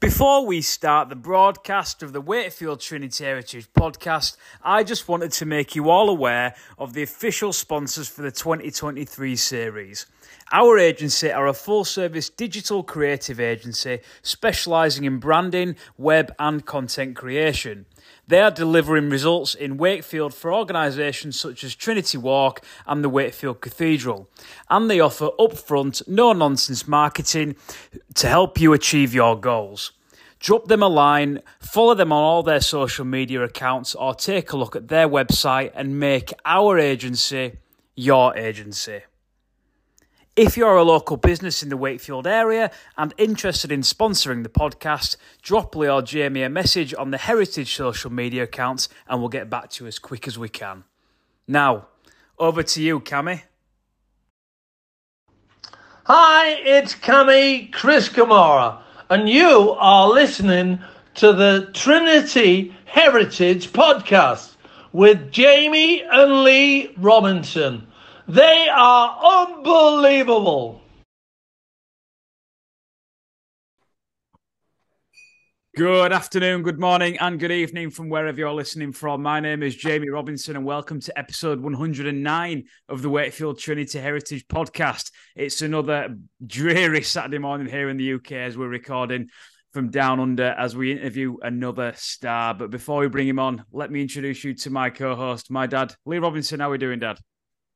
Before we start the broadcast of the Wakefield Trinity Heritage podcast, I just wanted to make you all aware of the official sponsors for the 2023 series. Our agency are a full service digital creative agency specialising in branding, web, and content creation. They are delivering results in Wakefield for organisations such as Trinity Walk and the Wakefield Cathedral. And they offer upfront, no nonsense marketing to help you achieve your goals. Drop them a line, follow them on all their social media accounts, or take a look at their website and make our agency your agency. If you're a local business in the Wakefield area and interested in sponsoring the podcast, drop Lee or Jamie a message on the Heritage social media accounts and we'll get back to you as quick as we can. Now, over to you, Cammy. Hi, it's Cammy Chris Kamara, and you are listening to the Trinity Heritage Podcast with Jamie and Lee Robinson. They are unbelievable. Good afternoon, good morning, and good evening from wherever you're listening from. My name is Jamie Robinson, and welcome to episode 109 of the Wakefield Trinity Heritage Podcast. It's another dreary Saturday morning here in the UK as we're recording from down under as we interview another star. But before we bring him on, let me introduce you to my co host, my dad, Lee Robinson. How are we doing, Dad?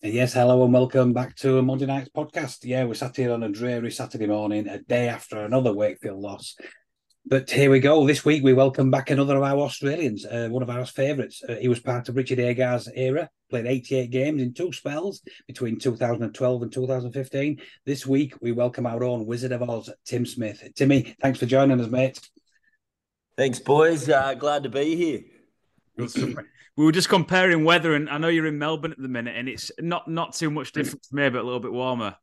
Yes, hello and welcome back to a Monday night's podcast. Yeah, we're sat here on a dreary Saturday morning, a day after another Wakefield loss. But here we go. This week we welcome back another of our Australians, uh, one of our favourites. Uh, he was part of Richard Agar's era, played 88 games in two spells between 2012 and 2015. This week we welcome our own Wizard of Oz, Tim Smith. Timmy, thanks for joining us, mate. Thanks, boys. Uh, glad to be here. We were just comparing weather, and I know you're in Melbourne at the minute, and it's not not too much different from here, but a little bit warmer.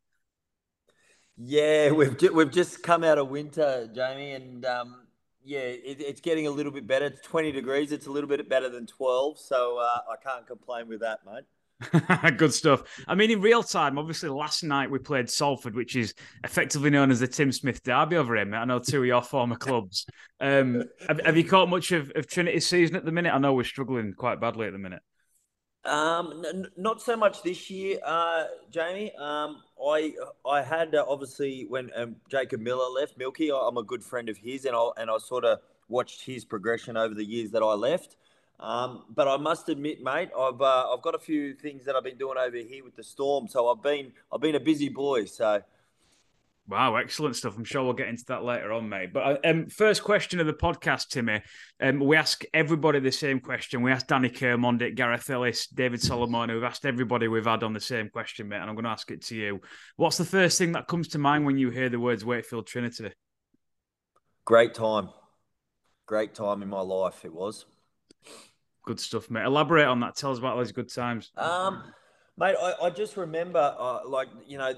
Yeah, we've ju- we've just come out of winter, Jamie, and um, yeah, it, it's getting a little bit better. It's 20 degrees. It's a little bit better than 12, so uh, I can't complain with that, mate. Good stuff. I mean, in real time, obviously, last night we played Salford, which is effectively known as the Tim Smith Derby over here. I know two of your former clubs. Um, have, have, you caught much of, of Trinity's season at the minute? I know we're struggling quite badly at the minute. Um, n- not so much this year, uh, Jamie. Um, I I had uh, obviously when um, Jacob Miller left, Milky. I'm a good friend of his, and I and I sort of watched his progression over the years that I left. Um, but I must admit, mate, I've uh, I've got a few things that I've been doing over here with the storm. So I've been I've been a busy boy. So. Wow, excellent stuff. I'm sure we'll get into that later on, mate. But uh, um, first question of the podcast, Timmy. Um, we ask everybody the same question. We asked Danny Kirmond, Gareth Ellis, David Solomon. We've asked everybody we've had on the same question, mate. And I'm going to ask it to you. What's the first thing that comes to mind when you hear the words Wakefield Trinity? Great time. Great time in my life, it was. Good stuff, mate. Elaborate on that. Tell us about those good times. Um, mate, I, I just remember, uh, like you know,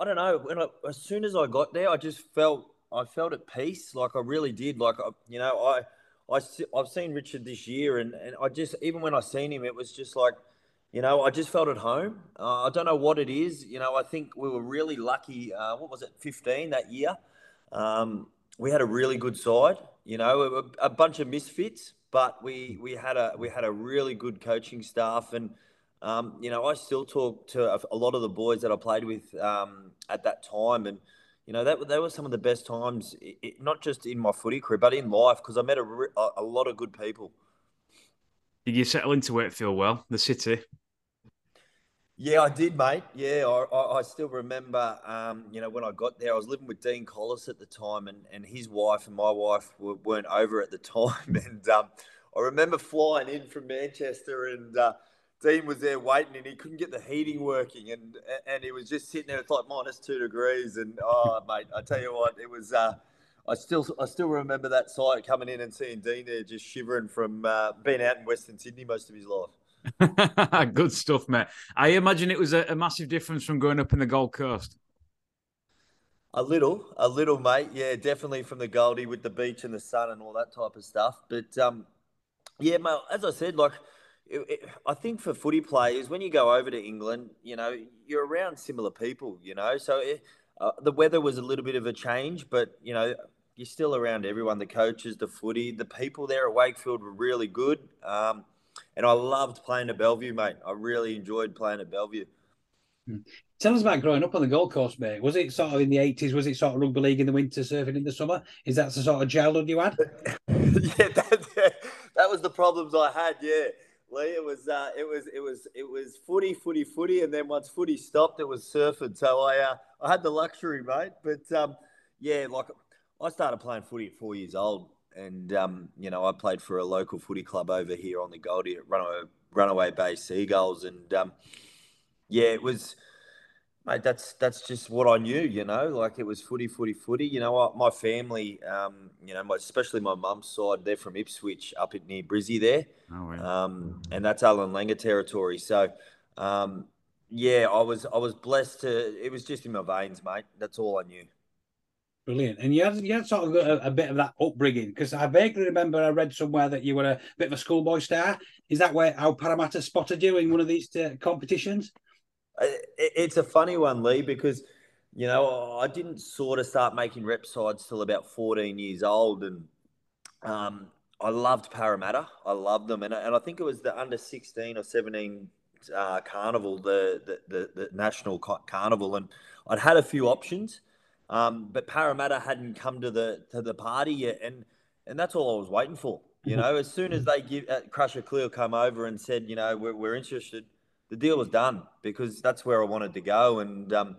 I don't know. When I, as soon as I got there, I just felt I felt at peace. Like I really did. Like I, you know, I I I've seen Richard this year, and and I just even when I seen him, it was just like. You know, I just felt at home. Uh, I don't know what it is. You know, I think we were really lucky. Uh, what was it, 15 that year? Um, we had a really good side. You know, a, a bunch of misfits, but we we had a we had a really good coaching staff, and um, you know I still talk to a, a, lot of the boys that I played with um, at that time, and you know that they were some of the best times, it, not just in my footy career, but in life because I met a, a lot of good people. Did you settle into Wakefield well, the city? Yeah, I did, mate. Yeah, I, I still remember, um, you know, when I got there, I was living with Dean Collis at the time, and, and his wife and my wife were, not over at the time. And um, I remember flying in from Manchester, and uh, Dean was there waiting, and he couldn't get the heating working, and and he was just sitting there. It's like minus two degrees, and oh, mate, I tell you what, it was. Uh, I still I still remember that sight coming in and seeing Dean there just shivering from uh, being out in Western Sydney most of his life. Good stuff, mate. I imagine it was a, a, massive difference from growing up in the Gold Coast. A little, a little, mate. Yeah, definitely from the Goldie with the beach and the sun and all that type of stuff. But um, yeah, mate, as I said, like it, it, I think for footy players, when you go over to England, you know, you're around similar people. You know, so it, uh, the weather was a little bit of a change, but you know, you're still around everyone, the coaches, the footy, the people there at Wakefield were really good. Um, and I loved playing at Bellevue, mate. I really enjoyed playing at Bellevue. Hmm. Tell us about growing up on the Gold Coast, mate. Was it sort of in the eighties? Was it sort of rugby league in the winter, surfing in the summer? Is that the sort of childhood you had? yeah, that, that, was the problems I had. Yeah, Lee, it was uh, it was it was it was footy, footy, footy, and then once footy stopped, it was surfing. So I uh, I had the luxury, mate. But um, yeah, like I started playing footy at four years old, and um, you know I played for a local footy club over here on the Goldie at Runaway, Runaway Bay Seagulls, and um, yeah, it was mate, that's that's just what I knew, you know. Like it was footy, footy, footy. You know, my family, um, you know, my, especially my mum's side, they're from Ipswich, up at near Brizzy there, oh, um, and that's Allan Langer territory. So, um, yeah, I was I was blessed to. It was just in my veins, mate. That's all I knew. Brilliant. And you had, you had sort of a, a bit of that upbringing because I vaguely remember I read somewhere that you were a bit of a schoolboy star. Is that where how Parramatta spotted you in one of these uh, competitions? It's a funny one, Lee, because you know I didn't sort of start making rep sides till about 14 years old, and um, I loved Parramatta. I loved them, and, and I think it was the under 16 or 17 uh, carnival, the, the, the the national carnival, and I'd had a few options, um, but Parramatta hadn't come to the to the party yet, and and that's all I was waiting for. You know, as soon as they give uh, Crusher Cleal come over and said, you know, we're, we're interested the deal was done because that's where I wanted to go. And um,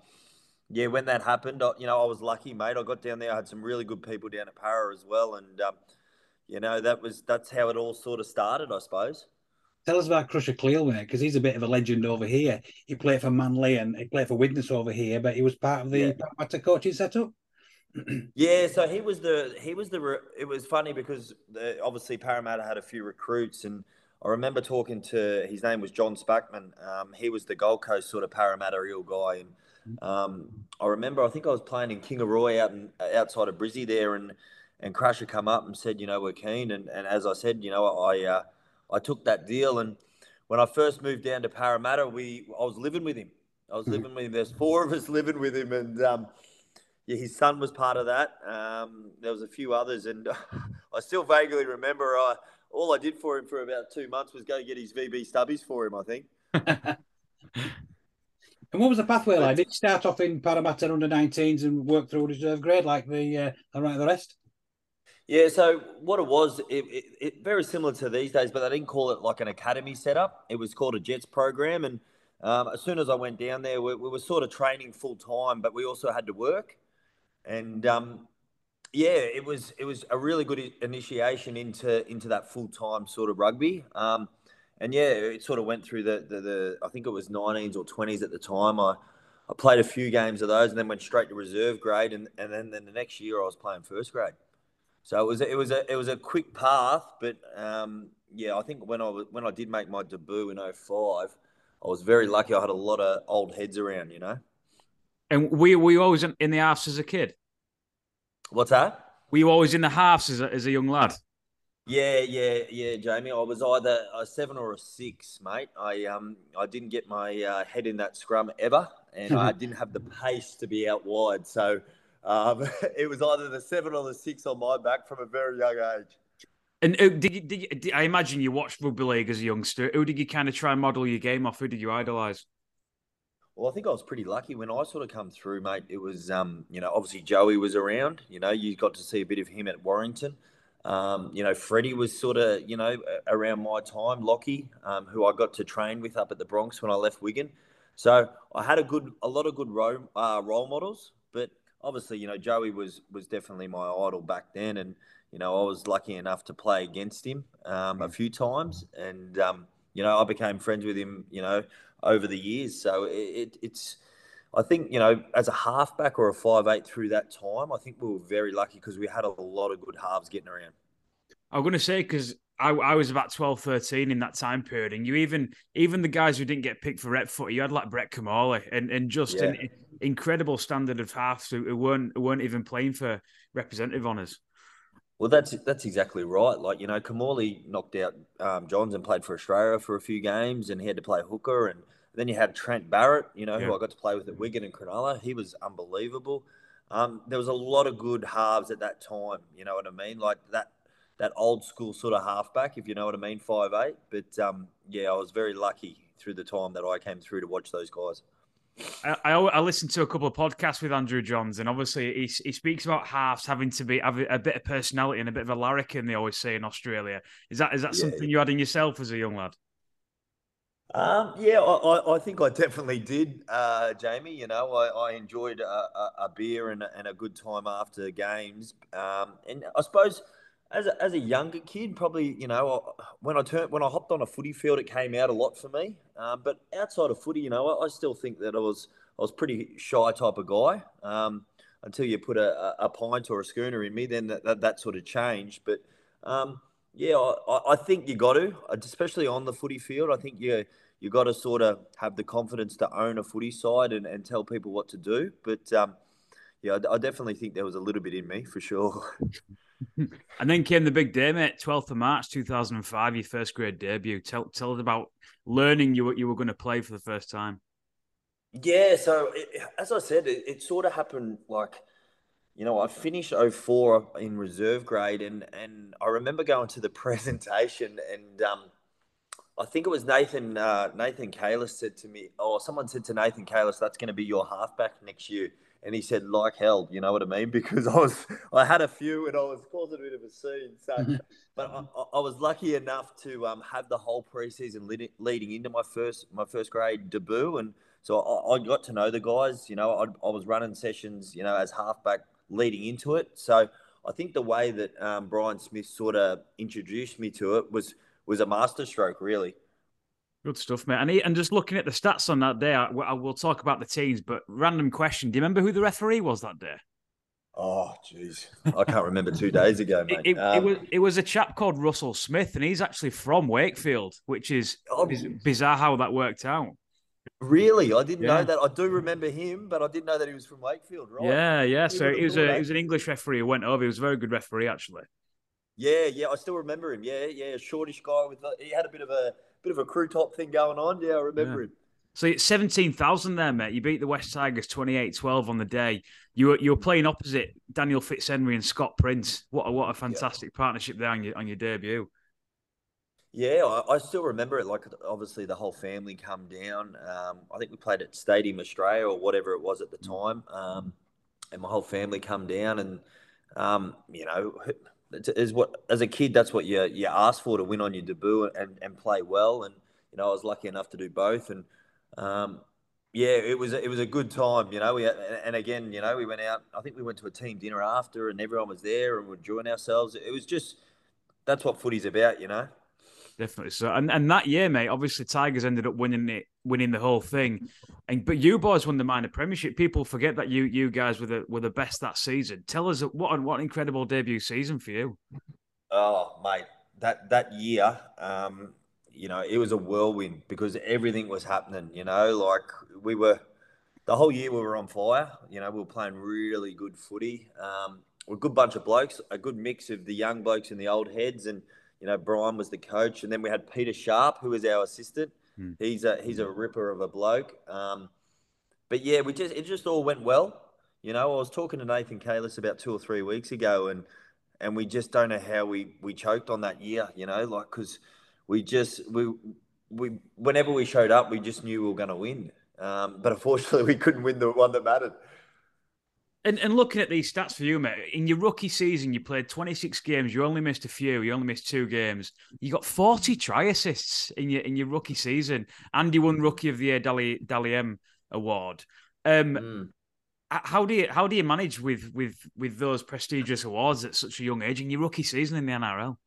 yeah, when that happened, I, you know, I was lucky, mate. I got down there. I had some really good people down at Para as well, and um, you know, that was that's how it all sort of started, I suppose. Tell us about Crusher Cleal, mate, because he's a bit of a legend over here. He played for Manly and he played for Widnes over here, but he was part of the yeah. coaching setup. yeah, so he was the he was the. It was funny because the, obviously Parramatta had a few recruits and I remember talking to his name was John Spackman. Um, he was the Gold Coast sort of Parramatta eel guy, and um, I remember I think I was playing in Kingaroy out in, outside of Brizzy there, and and Crusher come up and said, you know, we're keen, and, and as I said, you know, I uh, I took that deal, and when I first moved down to Parramatta, we I was living with him. I was mm-hmm. living with him. There's four of us living with him, and um, yeah, his son was part of that. Um, there was a few others, and I still vaguely remember I all I did for him for about two months was go get his VB stubbies for him. I think. and what was the pathway like? Did you start off in Parramatta under 19s and work through reserve grade like the uh, right the rest? Yeah, so what it was, it, it, it, very similar to these days, but they didn't call it like an academy setup. It was called a Jets program, and um, as soon as I went down there, we, we were sort of training full time, but we also had to work. And um, yeah, it was it was a really good initiation into into that full time sort of rugby. Um, and yeah, it sort of went through the, the, the I think it was 19s or 20s at the time. I I played a few games of those and then went straight to reserve grade and, and then, then the next year I was playing first grade. So it was it was a it was a quick path, but um, yeah, I think when I was, when I did make my debut in 05, I was very lucky. I had a lot of old heads around, you know. And were, were you always in the halves as a kid? What's that? Were you always in the halves as a, as a young lad? Yeah, yeah, yeah, Jamie. I was either a seven or a six, mate. I um I didn't get my uh, head in that scrum ever, and I didn't have the pace to be out wide. So um, it was either the seven or the six on my back from a very young age. And uh, did you, did you, did, I imagine you watched rugby league as a youngster? Who did you kind of try and model your game off? Who did you idolise? Well, I think I was pretty lucky when I sort of come through, mate. It was, um, you know, obviously Joey was around. You know, you got to see a bit of him at Warrington. Um, you know, Freddie was sort of, you know, around my time. Lockie, um, who I got to train with up at the Broncs when I left Wigan. So I had a good, a lot of good role, uh, role models. But obviously, you know, Joey was was definitely my idol back then, and you know, I was lucky enough to play against him um, a mm. few times, and um, you know, I became friends with him. You know, over the years. So it, it, it's, I think, you know, as a halfback or a five eight through that time, I think we were very lucky because we had a lot of good halves getting around. I'm going to say because I, I, was about 12, 13 in that time period, and you even even the guys who didn't get picked for rep footy, you had like Brett Kimmorley and and just yeah. an incredible standard of halves who, who weren't who weren't even playing for representative honours. Well, that's that's exactly right. Like you know, Kimmorley knocked out um, Johns and played for Australia for a few games, and he had to play hooker. And then you had Trent Barrett, you know, yeah. who I got to play with at Wigan and Cronulla. He was unbelievable. um, there was a lot of good halves at that time. You know what I mean? Like that that old school sort of halfback, if you know what I mean, five eight. But um, yeah, I was very lucky through the time that I came through to watch those guys. I, I, I listened to a couple of podcasts with Andrew Johns, and obviously he, he speaks about halves having to be have a, bit of personality and a bit of a larrikin. They always say in Australia. Is that is that yeah. something you had in yourself as a young lad? Um, yeah, I, I, think I definitely did, uh, Jamie. You know, I, I enjoyed a, a, a beer and a, and a, good time after games. Um, and I suppose as a, as a younger kid, probably you know when I turned when I hopped on a footy field, it came out a lot for me. Um, but outside of footy, you know, I, I, still think that I was I was pretty shy type of guy. Um, until you put a, a, pint or a schooner in me, then that, that, that sort of changed. But um, yeah, I, I, think you got to, especially on the footy field. I think you you got to sort of have the confidence to own a footy side and, and tell people what to do. But um, yeah, I, I definitely think there was a little bit in me for sure. and then came the big day, mate. Twelfth of March, two thousand and five, your first grade debut. Tell tell us about learning you you were going to play for the first time. Yeah, so it, as I said, it, it, sort of happened like, you know, I finished 04 in reserve grade, and and I remember going to the presentation, and um, I think it was Nathan uh, Nathan Cayless said to me, or someone said to Nathan Cayless, that's going to be your halfback next year and he said like hell you know what i mean? Because i was i had a few and i was causing a bit of a scene so but I, I, was lucky enough to um, have the whole preseason leading into my first my first grade debut and so I, I got to know the guys you know I, I, was running sessions you know as halfback leading into it. So i think the way that um, brian smith sort of introduced me to it was was a masterstroke really Good stuff, mate. And, he, and just looking at the stats on that day, I, I will talk about the teams, but random question. Do you remember who the referee was that day? Oh, jeez. I can't remember two days ago, mate. It, it, um, it, was, it was a chap called Russell Smith, and he's actually from Wakefield, which is oh, bizarre how that worked out. Really, I didn't yeah. know that. I do remember him, but I didn't know that he was from Wakefield, right? Yeah, yeah. He so he was a he was an English referee who went over. He was a very good referee, actually. Yeah, yeah. I still remember him. Yeah, yeah. a Shortish guy with he had a bit of a bit of a crew top thing going on. Yeah, I remember yeah. him. So it's 17,000 there, mate. You beat the Wests Tigers 28-12 on the day. You were you were playing opposite Daniel Fitzhenry and Scott Prince. What a, what a fantastic yeah. partnership there on your on your debut. Yeah, I, I, still remember it. Like obviously the whole family come down. Um, I think we played at Stadium Australia or whatever it was at the time, um, and my whole family come down and um, you know is what as a kid that's what you you ask for to win on your debut and, and play well. And you know I was lucky enough to do both. And um, yeah it was it was a good time you know. We and again you know we went out I think we went to a team dinner after and everyone was there and we are enjoying ourselves. It was just that's what footy's about you know definitely so and, and that year mate obviously Tigers ended up winning it winning the whole thing. And but you boys won the minor premiership. People forget that you you guys were the were the best that season. Tell us what what an incredible debut season for you. Oh, mate, that that year, um, you know, it was a whirlwind because everything was happening. You know, like we were the whole year we were on fire. You know, we were playing really good footy. Um, we're a good bunch of blokes, a good mix of the young blokes and the old heads, and you know, Brian was the coach, and then we had Peter Sharp, who was our assistant. Mm. He's a he's a ripper of a bloke. Um, but yeah, we just it just all went well. You know, I was talking to Nathan Cayless about two or three weeks ago, and and we just don't know how we we choked on that year. You know, like because we just we we whenever we showed up, we just knew we were going to win. Um, but unfortunately, we couldn't win the one that mattered. And, and looking at these stats for you, mate, in your rookie season, you played 26 games. You only missed a few. You only missed two games. You got 40 try assists in your in your rookie season, and you won Rookie of the Year Dally Dally M award. Um, mm. How do you how do you manage with with with those prestigious awards at such a young age in your rookie season in the NRL?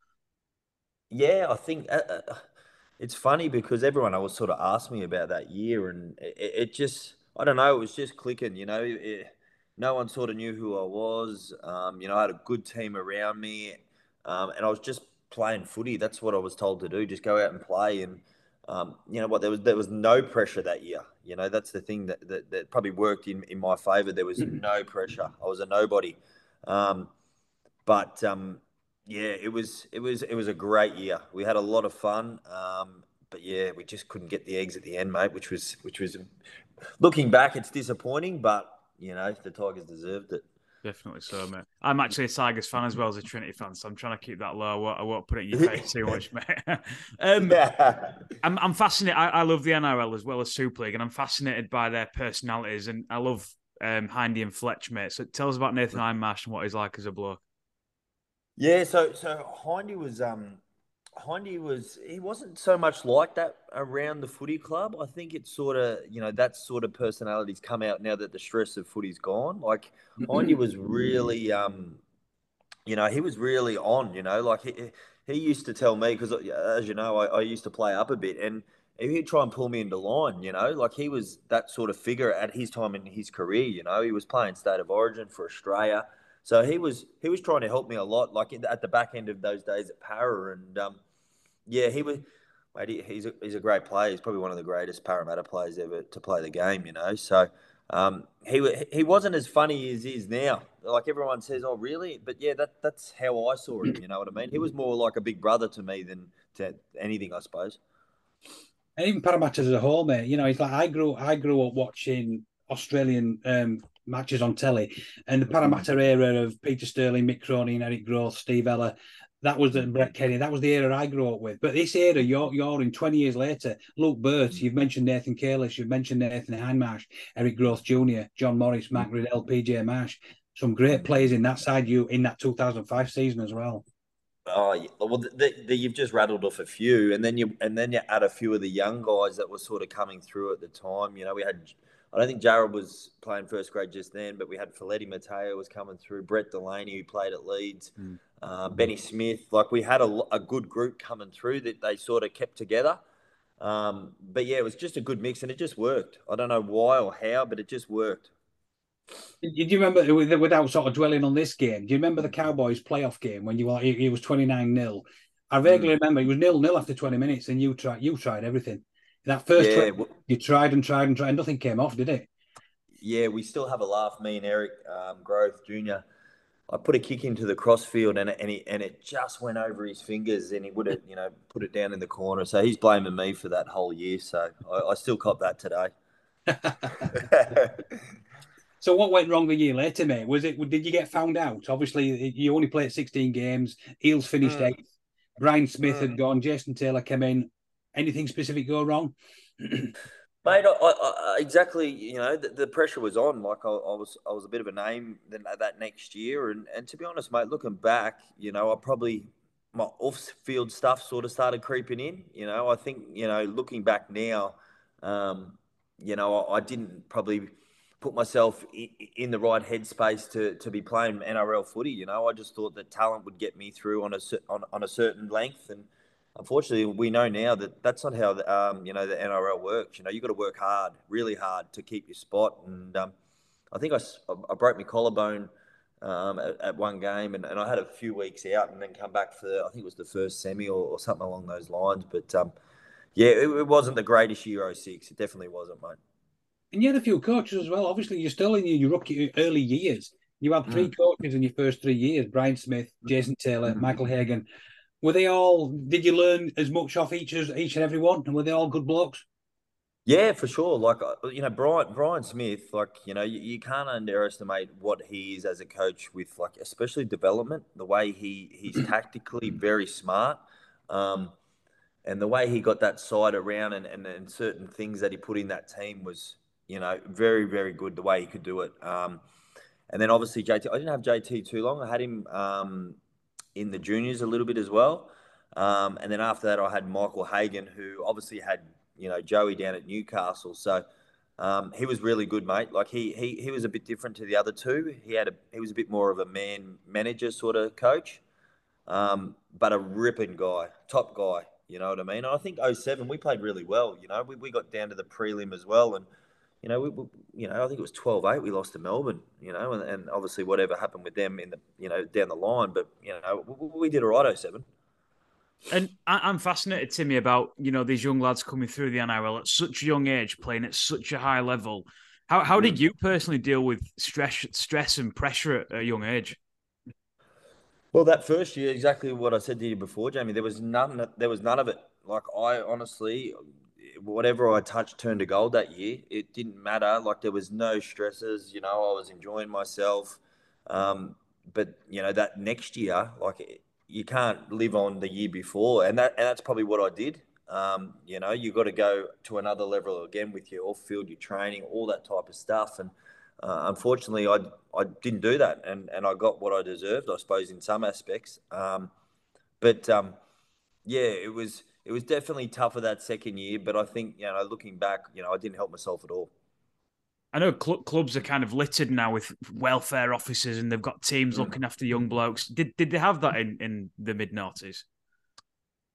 Yeah, I think uh, uh, it's funny because everyone always sort of asked me about that year, and it, it just I don't know, it was just clicking. You know, it, no one sort of knew who I was. Um, you know, I had a good team around me, um, and I was just playing footy. That's what I was told to do. Just go out and play. And um, you know what? There was there was no pressure that year. You know, that's the thing that that, that probably worked in in my favour. There was mm-hmm. no pressure. I was a nobody. Um, but um, yeah, it was it was it was a great year. We had a lot of fun. Um, but yeah, we just couldn't get the eggs at the end, mate. Which was which was looking back, it's disappointing, but you know, the Tigers deserved it. Definitely so, mate. I'm actually a Tigers fan as well as a Trinity fan, so I'm trying to keep that low. I won't, I won't put it in your face too much, mate. um, yeah. I'm, I'm fascinated. I, I, love the NRL as well as Super League, and I'm fascinated by their personalities. And I love um, Hindy and Fletch, mate. So tell us about Nathan Hindmarsh and what he's like as a bloke. Yeah, so so Hindy was um Hindy was he wasn't so much like that around the footy club. I think it's sort of you know that sort of personality's come out now that the stress of footy's gone. Like Hindy was really um you know he was really on. You know like he he used to tell me because as you know I, I used to play up a bit and he'd try and pull me into line, you know, like he was that sort of figure at his time in his career, you know, he was playing state of origin for Australia. So he was he was trying to help me a lot, like at the back end of those days at Para, and um, yeah, he was. Mate, he, he's a, he's a great player. He's probably one of the greatest Parramatta players ever to play the game. You know, so um, he he wasn't as funny as he is now. Like everyone says, oh really? But yeah, that that's how I saw him. You know what I mean? He was more like a big brother to me than to anything, I suppose. And even Parramatta as a whole, mate. You know, he's like I grew I grew up watching Australian um, matches on telly. And the Parramatta era of Peter Sterling, Mick Cronin, Eric Grothe, Steve Ella, that was the Brett Kenny. That was the era I grew up with. But this era, you're, you're in 20 years later. Luke Burt, mm. you've mentioned Nathan Cayless, you've mentioned Nathan Hindmarsh, Eric Grothe Jr., John Morris, Matt mm. Riddell, PJ Marsh. Some great players in that side you in that 2005 season as well. Oh yeah. well, the, the, you've just rattled off a few, and then you and then you add a few of the young guys that were sort of coming through at the time. You know, we had I don't think Jared was playing first grade just then, but we had Feleti Mateo was coming through, Brett Delaney who played at Leeds, mm. Uh, Benny Smith. Like we had a, a, good group coming through that they sort of kept together. Um, but yeah, it was just a good mix and it just worked. I don't know why or how, but it just worked. Do you remember, without sort of dwelling on this game, do you remember the Cowboys playoff game when you were, it was 29 0? I vaguely mm. remember it was nil nil after 20 minutes and you tried, you tried everything. That first yeah, you tried and tried and tried, and nothing came off, did it? Yeah, we still have a laugh. Me and Eric um, Jr. I put a kick into the crossfield and and, he, and it just went over his fingers and he would have, you know, put it down in the corner. So he's blaming me for that whole year. So I, I still cop that today. so what went wrong a year later, mate? Was it? Did you get found out? Obviously, you only played 16 games. Eels finished mm. eighth. Brian Smith mm. had gone. Jason Taylor came in anything specific go wrong? Mate, I, I, exactly. You know, the, the, pressure was on. Like I, I, was, I was a bit of a name then that next year. And and to be honest, mate, looking back, you know, I probably my off-field stuff sort of started creeping in. You know, I think you know, looking back now, um, you know, I, didn't probably put myself in, in the right headspace to to be playing NRL footy. You know, I just thought that talent would get me through on a on, on a certain length and unfortunately, we know now that that's not how the, um, you know the NRL works. You know, you got to work hard, really hard, to keep your spot. And um, I think I, I broke my collarbone um, at, at, one game, and, and I had a few weeks out, and then come back for I think it was the first semi or, or something along those lines. But um, yeah, it, it, wasn't the greatest year 06. It definitely wasn't, mate. And you had a few coaches as well. Obviously, you're still in your rookie early years. You had three mm. coaches in your first three years: Brian Smith, Jason Taylor, mm. Michael Hagan were they all? Did you learn as much off each as each and every one? And were they all good blokes? Yeah, for sure. Like uh, you know, Brian Brian Smith. Like you know, you, you, can't underestimate what he is as a coach with like especially development. The way he he's tactically very smart, um, and the way he got that side around and, and and certain things that he put in that team was you know very very good. The way he could do it. Um, and then obviously JT. I didn't have JT too long. I had him um, in the juniors a little bit as well. Um, and then after that, I had Michael Hagan, who obviously had you know Joey down at Newcastle. So um, he was really good, mate. Like he he he was a bit different to the other two. He had a he was a bit more of a man manager sort of coach, um, but a ripping guy, top guy. You know what I mean? And I think 07, we played really well. You know, we, we got down to the prelim as well, and you know, we, we, you know, I think it was 12-8 we lost to Melbourne, you know, and, and, obviously whatever happened with them in the, you know, down the line, but you know, we, we did all right 07. And I'm fascinated, Timmy, about you know these young lads coming through the NRL at such a young age, playing at such a high level. How how did mm. you personally deal with stress, stress and pressure at a young age? Well, that first year, exactly what I said to you before, Jamie. There was none. There was none of it. Like I honestly, whatever I touched turned to gold that year. It didn't matter. Like there was no stresses. You know, I was enjoying myself. Um, but you know that next year, like you can't live on the year before, and that and that's probably what I did. Um, you know, you got to go to another level again with your off field, your training, all that type of stuff. And uh, unfortunately, I I didn't do that, and and I got what I deserved, I suppose, in some aspects. Um, but um, yeah, it was it was definitely tougher that second year. But I think you know, looking back, you know, I didn't help myself at all. I know cl- clubs are kind of littered now with welfare officers, and they've got teams mm. looking after young blokes. Did did they have that in, in the mid noughties?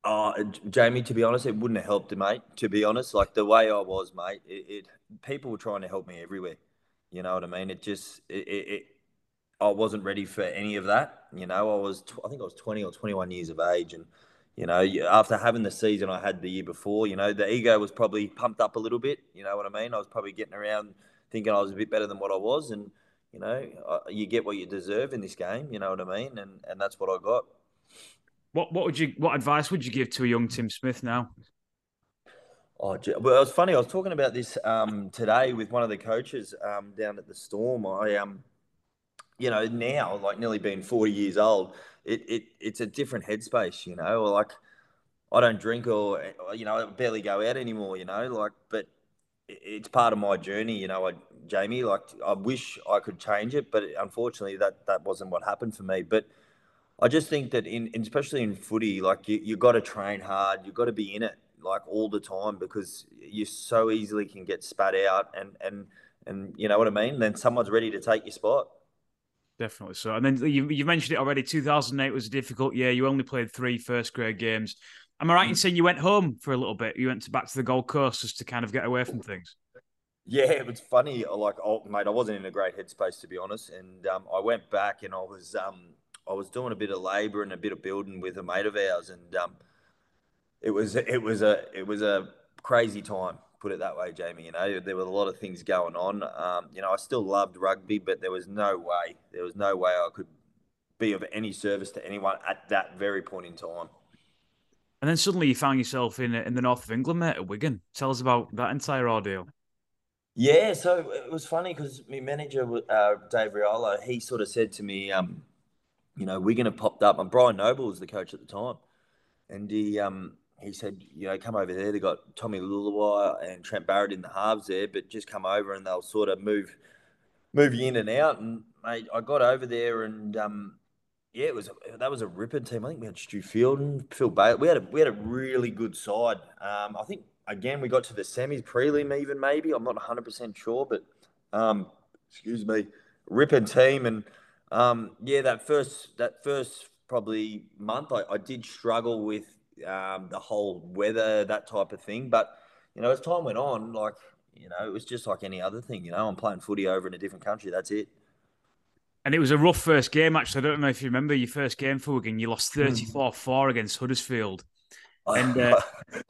Oh, Jamie, to be honest, it wouldn't have helped, mate. To be honest, like the way I was, mate, it, it people were trying to help me everywhere. You know what I mean? It just it, it, it I wasn't ready for any of that. You know, I was I think I was twenty or twenty one years of age, and you know, after having the season I had the year before, you know, the ego was probably pumped up a little bit. You know what I mean? I was probably getting around thinking I was a bit better than what I was, and you know, you get what you deserve in this game. You know what I mean? And and that's what I got. What what would you what advice would you give to a young Tim Smith now? Oh, well, it was funny. I was talking about this um, today with one of the coaches um, down at the Storm. I um, you know, now like nearly being forty years old, it, it it's a different headspace. You know, like I don't drink or you know, I barely go out anymore. You know, like but it's part of my journey, you know, I, Jamie. Like, I wish I could change it, but unfortunately, that that wasn't what happened for me. But I just think that in, especially in footy, like you you got to train hard. You got to be in it like all the time because you so easily can get spat out, and and and you know what I mean. Then someone's ready to take your spot. Definitely so. And then you you mentioned it already. Two thousand eight was a difficult year. You only played three first grade games. Am I right in mm. saying you went home for a little bit? You went to, back to the Gold Coast just to kind of get away from things. Yeah, it was funny. Like, oh, mate, I wasn't in a great headspace to be honest, and um, I went back and I was um, I was doing a bit of labour and a bit of building with a mate of ours, and um, it was it was a it was a crazy time. Put it that way, Jamie. You know, there were a lot of things going on. Um, you know, I still loved rugby, but there was no way, there was no way I could be of any service to anyone at that very point in time. And then suddenly you found yourself in in the north of England, mate, at Wigan. Tell us about that entire ordeal. Yeah, so it was funny because my manager, uh, Dave Riola, he sort of said to me, um, you know, Wigan have popped up, and Brian Noble was the coach at the time, and he um, he said, you know, come over there. They got Tommy Leuluai and Trent Barrett in the halves there, but just come over and they'll sort of move move you in and out. And mate, I got over there and um, yeah, it was a, that was a ripper team. I think we had Stu Fielden, Phil Bailey. We had a we had a really good side. Um, I think again we got to the semis, prelim even maybe. I'm not 100 percent sure, but um, excuse me, ripping team. And um, yeah, that first that first probably month, I, I did struggle with um, the whole weather, that type of thing. But you know, as time went on, like you know, it was just like any other thing. You know, I'm playing footy over in a different country. That's it. And it was a rough first game, actually. I don't know if you remember your first game for Wigan. You lost hmm. 34 4 against Huddersfield. And uh,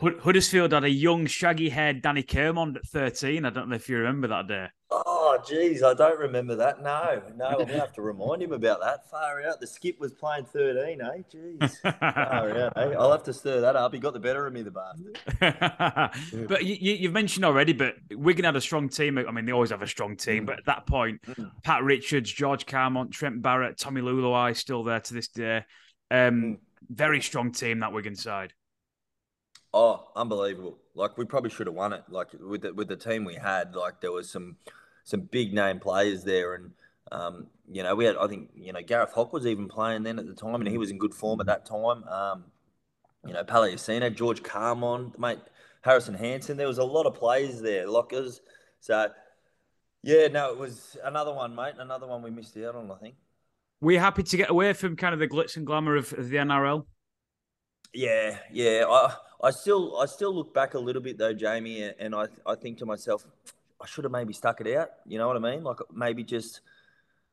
Huddersfield had a young, shaggy haired Danny Kirmond at 13. I don't know if you remember that day. Oh, geez, I don't remember that. No, no, I'm gonna have to remind him about that. Far out. The skip was playing 13, eh? Jeez. Far out, eh? I'll have to stir that up. He got the better of me, the bastard. but you, you've mentioned already, but Wigan had a strong team. I mean, they always have a strong team, mm. but at that point, mm. Pat Richards, George Carmont, Trent Barrett, Tommy Leuluai still there to this day. Um, mm. Very strong team that Wigan side. Oh, unbelievable! Like we probably should have won it. Like with the, with the team we had, like there was some some big name players there, and um, you know we had I think you know Gareth Hock was even playing then at the time, and he was in good form at that time. Um, you know Paliacina, George Carmont, mate, Harrison Hansen. There was a lot of players there, lockers. So yeah, no, it was another one, mate. Another one we missed out on, I think. Were you happy to get away from kind of the glitz and glamour of, of the NRL? Yeah, yeah. I I still I still look back a little bit though, Jamie, and I I think to myself, I should have maybe stuck it out. You know what I mean? Like maybe just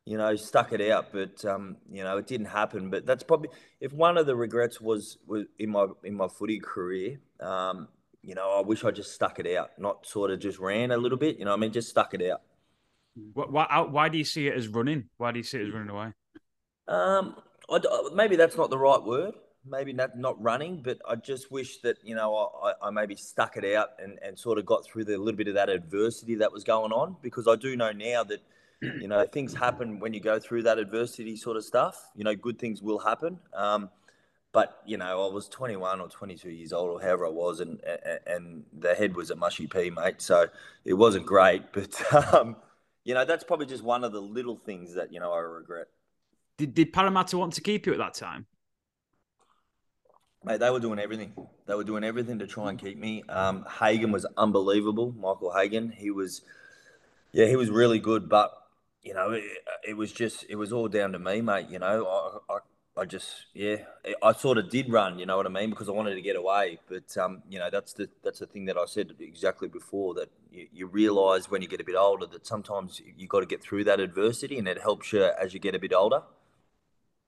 you know stuck it out, but um, you know it didn't happen. But that's probably if one of the regrets was was in my in my footy career. Um, you know, I wish I just stuck it out, not sort of just ran a little bit. You know, I mean, just stuck it out. Why, why do you see it as running? Why do you see it as running away? Um, I, maybe that's not the right word maybe not not running, but I just wish that you know I, I maybe stuck it out and, and sort of got through the little bit of that adversity that was going on because I do know now that you know, things happen when you go through that adversity sort of stuff. You know, good things will happen. Um, but you know, I was 21 or 22 years old or however I was, and and the head was a mushy pea, mate. So it wasn't great, but um, you know, that's probably just one of the little things that you know I regret. Did Did Parramatta want to keep you at that time? Mate, they were doing everything. They were doing everything to try and keep me. Um, Hagan was unbelievable. Michael Hagan, he was, yeah, he was really good. But you know, it, it was just, it was all down to me, mate. You know, I, I I just yeah, I sort of did run. You know what I mean? Because I wanted to get away. But um, you know, that's the that's the thing that I said exactly before that you, you realise when you get a bit older that sometimes you got to get through that adversity, and it helps you as you get a bit older.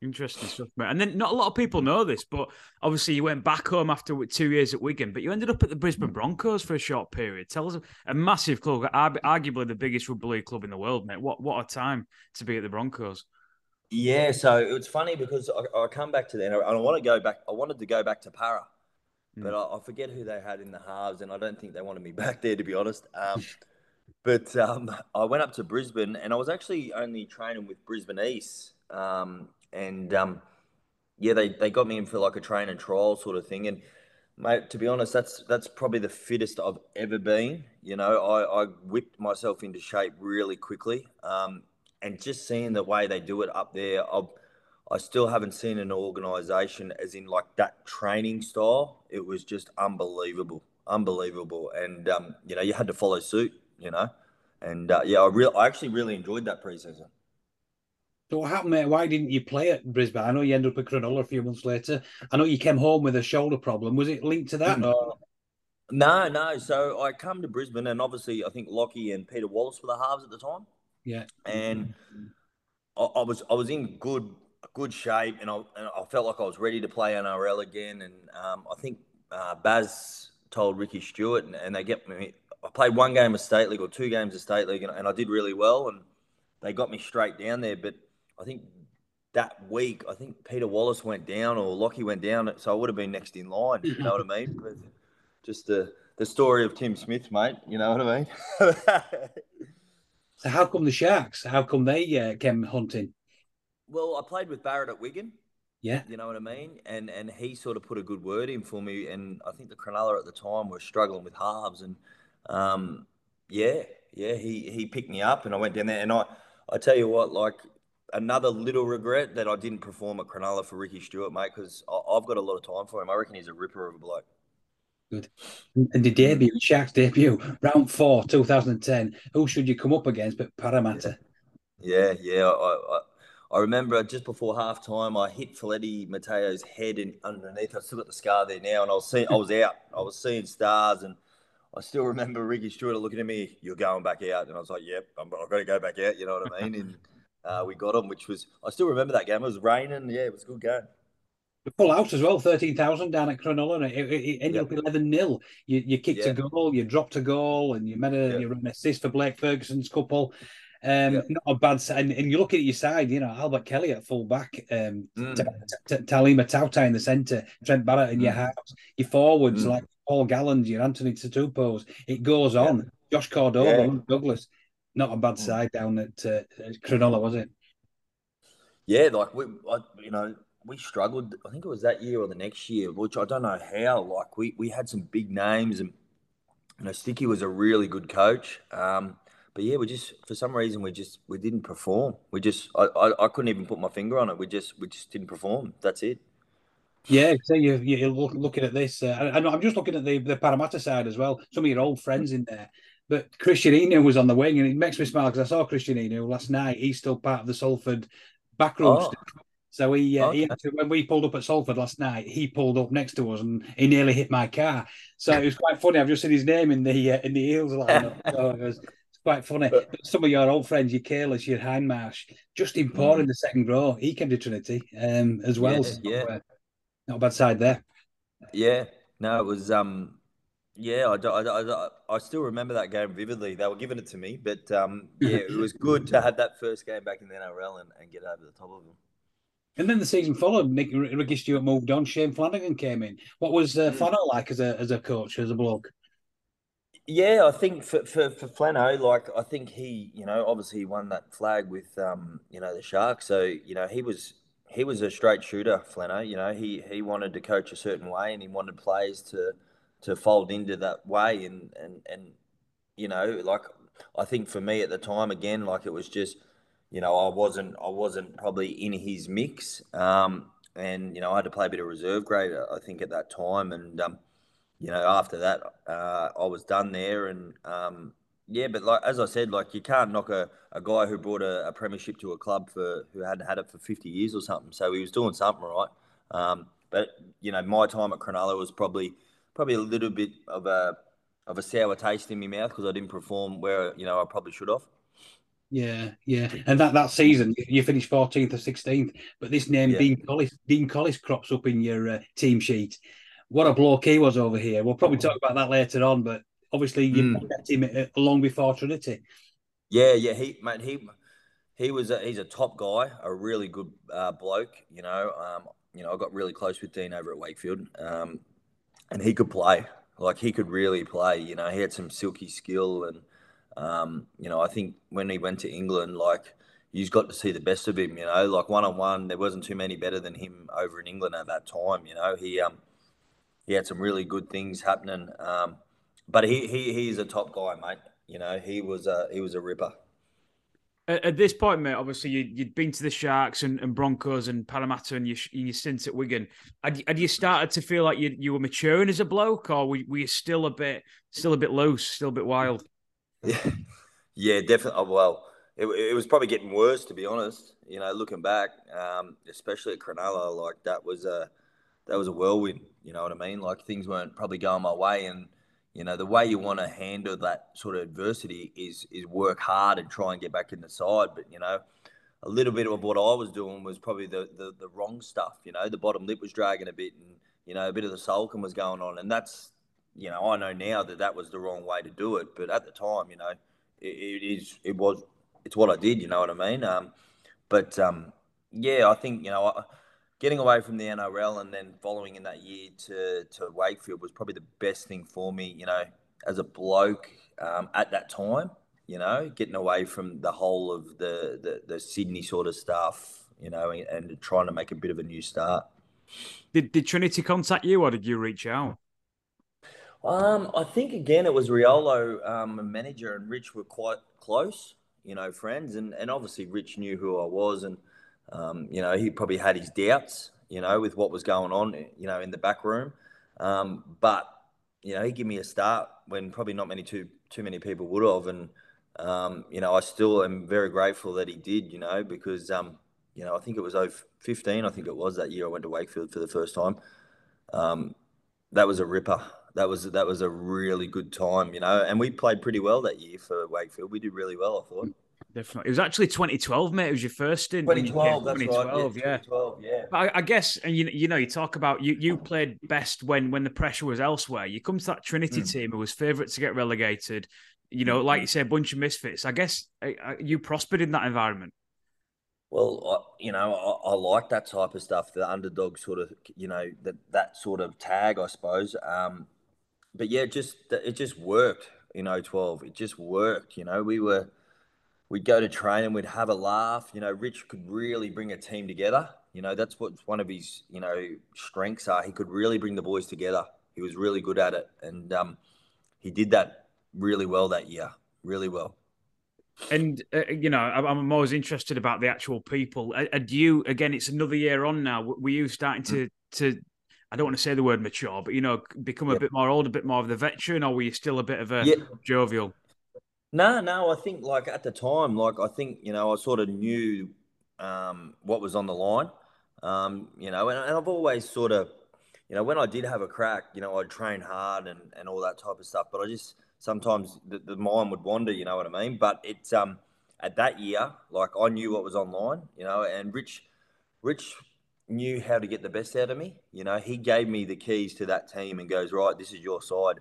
Interesting stuff, mate. And then not a lot of people know this, but obviously you went back home after two years at Wigan, but you ended up at the Brisbane Broncos for a short period. Tell us a massive club, arguably the biggest rugby league club in the world, mate. What what a time to be at the Broncos. Yeah, so it's funny because I, I come back to there and I want to go back. I wanted to go back to Para, mm. but I, I, forget who they had in the halves, and I don't think they wanted me back there to be honest. Um, but um, I went up to Brisbane, and I was actually only training with Brisbane East, um, and um, yeah, they, they got me in for like a train and trial sort of thing, and mate, to be honest, that's that's probably the fittest I've ever been. You know, I, I whipped myself into shape really quickly. Um, and just seeing the way they do it up there, i I still haven't seen an organisation as in like that training style. It was just unbelievable, unbelievable, and um, you know you had to follow suit, you know, and uh, yeah, I real I actually really enjoyed that preseason. So what happened, mate? Why didn't you play at Brisbane? I know you ended up at Cronulla a few months later. I know you came home with a shoulder problem. Was it linked to that? No, no, no. So I come to Brisbane, and obviously I think Lockie and Peter Wallace were the halves at the time. Yeah. And I, I, was I was in good good shape, and I and I felt like I was ready to play NRL again. And um, I think uh, Baz told Ricky Stuart, and, and, they get me. I played one game of state league or two games of state league, and, and I did really well, and they got me straight down there. But I think that week, I think Peter Wallace went down or Lockie went down, so I would have been next in line. You know what I mean? But just the the story of Tim Smith, mate. You know what I mean? So how come the Sharks? How come they uh, came hunting? Well, I played with Barrett at Wigan. Yeah, you know what I mean, and and he sort of put a good word in for me, and I think the Cronulla at the time were struggling with halves, and um, yeah, yeah, he he picked me up, and I went down there, and I I tell you what, like another little regret that I didn't perform at Cronulla for Ricky Stuart, mate, because I've got a lot of time for him. I reckon he's a ripper of a bloke. Good. And the debut, Sharks debut, round four, 2010. Who should you come up against but Parramatta? Yeah, yeah. I, I, I remember just before half time, I hit Feleti Mateo's head in underneath. I still got the scar there now, and I was seeing, I was out. I was seeing stars, and I still remember Ricky Stuart looking at me. You're going back out, and I was like, "Yep, i have got to go back out." You know what I mean? And uh, we got him, which was I still remember that game. It was raining. Yeah, it was a good game The full out as well, 13,000 down at Cronulla. It, it, ended up 11 0. You, you kicked a goal, you dropped a goal, and you made a, you an assist for Blake Ferguson's couple. Um, Not a bad side. And, and, you look at your side, you know, Albert Kelly at full back, um, mm. Taulima Tautai in the centre, Trent Barrett in mm. your house, your forwards mm. like Paul Gallen, your Anthony Satupos. It goes on. Josh Cordoba, Douglas. Not a bad mm. side down at, uh, Cronulla, was it? Yeah, like we, I, you know, we struggled. I think it was that year or the next year, which I don't know how. Like we we had some big names, and you know, Sticky was a really good coach. Um, but yeah, we just for some reason we just we didn't perform. We just I, I, I couldn't even put my finger on it. We just we just didn't perform. That's it. Yeah, so you you're looking at this, uh, and I'm just looking at the the Parramatta side as well. Some of your old friends in there. But Krisnan Inu was on the wing, and it makes me smile because I saw Krisnan Inu last night. He's still part of the Salford backroom. Oh. So he, uh, okay. he actually, when we pulled up at Salford last night, he pulled up next to us and he nearly hit my car. So it was quite funny. I've just seen his name in the uh, in the Eels lineup. so it was it's quite funny. But some of your old friends, your Cayless, your Hindmarsh, Justin Poore mm. in the second row, he came to Trinity um, as well. Yeah, so, yeah. Uh, not a bad side there. Yeah, no, it was. um yeah, I, I, I, I, still remember that game vividly. They were giving it to me, but um, yeah, it was good to have that first game back in the NRL and, and get over the top of them. And then the season followed. Nick Ricky Stuart moved on. Shane Flanagan came in. What was uh. Flanagan like as a as a coach, as a bloke? Yeah, I think for, for, for Flano, like I think he, you know, obviously he won that flag with um, you know, the Sharks. So, you know, he was he was a straight shooter, Flano. You know, he he wanted to coach a certain way and he wanted players to to fold into that way and and and you know, like I think for me at the time again, like it was just, you know, I wasn't I wasn't probably in his mix. Um and you know, I had to play a bit of reserve grade I think at that time and um you know, after that, uh, I was done there, and um, yeah, but like as I said, like you can't knock a, a guy who brought a, a premiership to a club for who hadn't had it for fifty years or something. So he was doing something right. Um, but you know, my time at Cronulla was probably probably a little bit of a of a sour taste in my mouth because I didn't perform where you know I probably should have. Yeah, yeah, and that that season you finished fourteenth or sixteenth, but this name yeah. Dean Collis Dean Collis crops up in your uh, team sheet what a bloke he was over here. We'll probably talk about that later on, but obviously you mm. met him uh, long before Trinity. Yeah, yeah, he mate, he he was a, he's a top guy, a really good uh, bloke. You know, um, you know, I got really close with Dean over at Wakefield, um, and he could play. Like he could really play. You know, he had some silky skill, and um, you know, I think when he went to England, like you've got to see the best of him. You know, like one on one, there wasn't too many better than him over in England at that time. You know, he um he had some really good things happening. Um, but he, he he's a top guy, mate. You know, he was a he was a ripper. At, at this point, mate, obviously you, had been to the Sharks and, and Broncos and Parramatta and your, your stints at Wigan. Had, had you started to feel like you, you were maturing as a bloke, or were, were you still a bit still a bit loose, still a bit wild? Yeah, yeah, definitely. Oh, well, it, it was probably getting worse, to be honest. You know, looking back, um, especially at Cronulla, like that was a that was a whirlwind. You know what I mean? Like things weren't probably going my way, and you know the way you want to handle that sort of adversity is is work hard and try and get back in the side. But you know, a little bit of what I was doing was probably the the, the wrong stuff. You know, the bottom lip was dragging a bit, and you know a bit of the sulking was going on, and that's you know I know now that that was the wrong way to do it. But at the time, you know, it, it is it was it's what I did. You know what I mean? Um, but um, yeah, I think you know. I, getting away from the NRL and then following in that year to, to Wakefield was probably the best thing for me, you know, as a bloke um, at that time, you know, getting away from the whole of the, the, the Sydney sort of stuff, you know, and, and, trying to make a bit of a new start. Did, did Trinity contact you or did you reach out? Um, I think again it was Riolo, um, manager, and Rich were quite close, you know, friends, and, and obviously Rich knew who I was, and um, you know, he probably had his doubts, you know, with what was going on, you know, in the back room. Um, but you know, he gave me a start when probably not many too too many people would have, and um, you know, I still am very grateful that he did, you know, because um, you know, I think it was 15, I think it was that year I went to Wakefield for the first time. Um, that was a ripper. That was that was a really good time, you know, and we played pretty well that year for Wakefield. We did really well, I thought definitely. It was actually 2012, mate. It was your first stint. 2012, that's 2012, right. Yeah, 2012, yeah. But I, I, guess, and you, you know, you talk about you you played best when when the pressure was elsewhere. You come to that Trinity mm. team who was favourite to get relegated. You know, like you say, a bunch of misfits. I guess you prospered in that environment. Well, I, you know, I, I, like that type of stuff, the underdog sort of, you know, that that sort of tag, I suppose. Um, but yeah, just it just worked in 012. It just worked. You know, we were we'd go to train and we'd have a laugh. You know, Rich could really bring a team together. You know, that's what one of his, you know, strengths are. He could really bring the boys together. He was really good at it. And um, he did that really well that year, really well. And, uh, you know, I'm always interested about the actual people. And you, again, it's another year on now. Were you starting to, to I don't want to say the word mature, but, you know, become a bit more old, a bit more of the veteran, or were you still a bit of a jovial? No, no, I think like at the time, like I think you know I sort of knew um, what was on the line, um, you know, and, and, I've always sort of, you know, when I did have a crack, you know, I'd train hard and, and all that type of stuff, but I just sometimes the, the mind would wander, you know what I mean? But it's um at that year, like I knew what was online, you know, and Rich, Rich knew how to get the best out of me. You know, he gave me the keys to that team and goes, right, this is your side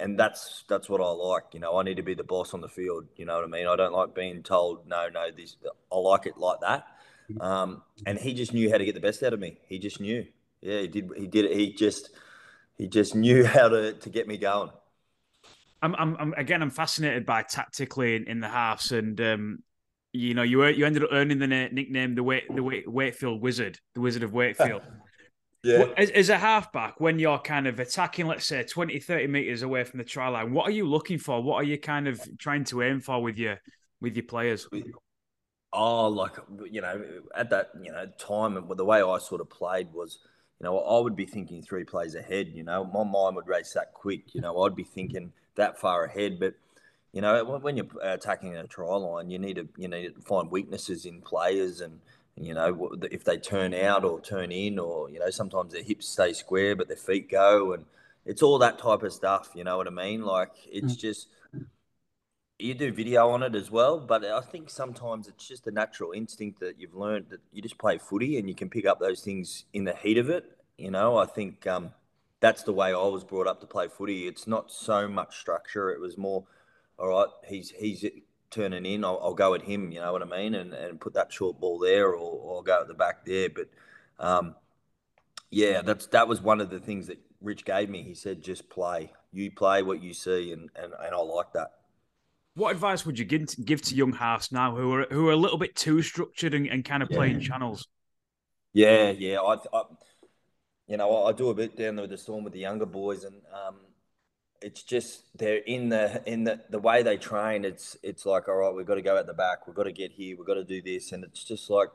and that's that's what I like. You know, I need to be the boss on the field. You know what I mean? I don't like being told no, no. This I like it like that. Mm-hmm. Um, and he just knew how to get the best out of me. He just knew. Yeah, he did. He did it. He just he just knew how to to get me going. I'm, I'm, I'm again, I'm fascinated by tactically in, in the halves, and um, you know, you you ended up earning the nickname the Wait, the Wait, Wakefield Wizard, the Wizard of Wakefield. yeah. As, as, a halfback, when you're kind of attacking, let's say 20, 30 meters away from the try line, what are you looking for? What are you kind of trying to aim for with your with your players? Oh, like you know, at that you know time, the way I sort of played was you know, I would be thinking three plays ahead. You know, my mind would race that quick. You know, I'd be thinking that far ahead. But you know, when you're attacking a try line, you need to you need to find weaknesses in players, and you know, if they turn out or turn in, or you know, sometimes their hips stay square but their feet go, and it's all that type of stuff. You know what I mean? Like it's mm. just you do video on it as well, but I think sometimes it's just a natural instinct that you've learned that you just play footy and you can pick up those things in the heat of it. You know, I think um, that's the way I was brought up to play footy. It's not so much structure; it was more, all right, he's he's turning in, I'll, I'll go at him. You know what I mean, and and put that short ball there, or, or go at the back there. But um, yeah, that's that was one of the things that Rich gave me. He said, just play. You play what you see, and and, and I like that. What advice would you give, give to young halves now who are who are a little bit too structured and, and kind of yeah. playing channels? Yeah, yeah. I, I, you know, I do a bit down there with the storm with the younger boys, and um, it's just they're in the in the the way they train. It's it's like, all right, we've got to go at the back, we've got to get here, we've got to do this, and it's just like,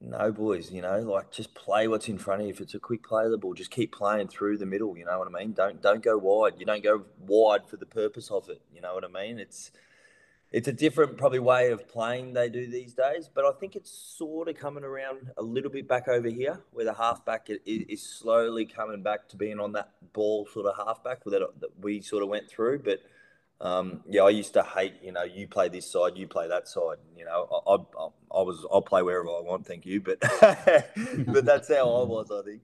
no, boys, you know, like just play what's in front of you. If it's a quick play of the ball, just keep playing through the middle. You know what I mean? Don't don't go wide. You don't go wide for the purpose of it. You know what I mean? It's it's a different probably way of playing they do these days, but I think it's sort of coming around a little bit back over here, where the halfback is, slowly coming back to being on that ball sort of halfback that, that we sort of went through. But um, yeah, I used to hate, you know, you play this side, you play that side. You know, I, I, I was, I'll play wherever I want, thank you. But, but that's how I was, I think.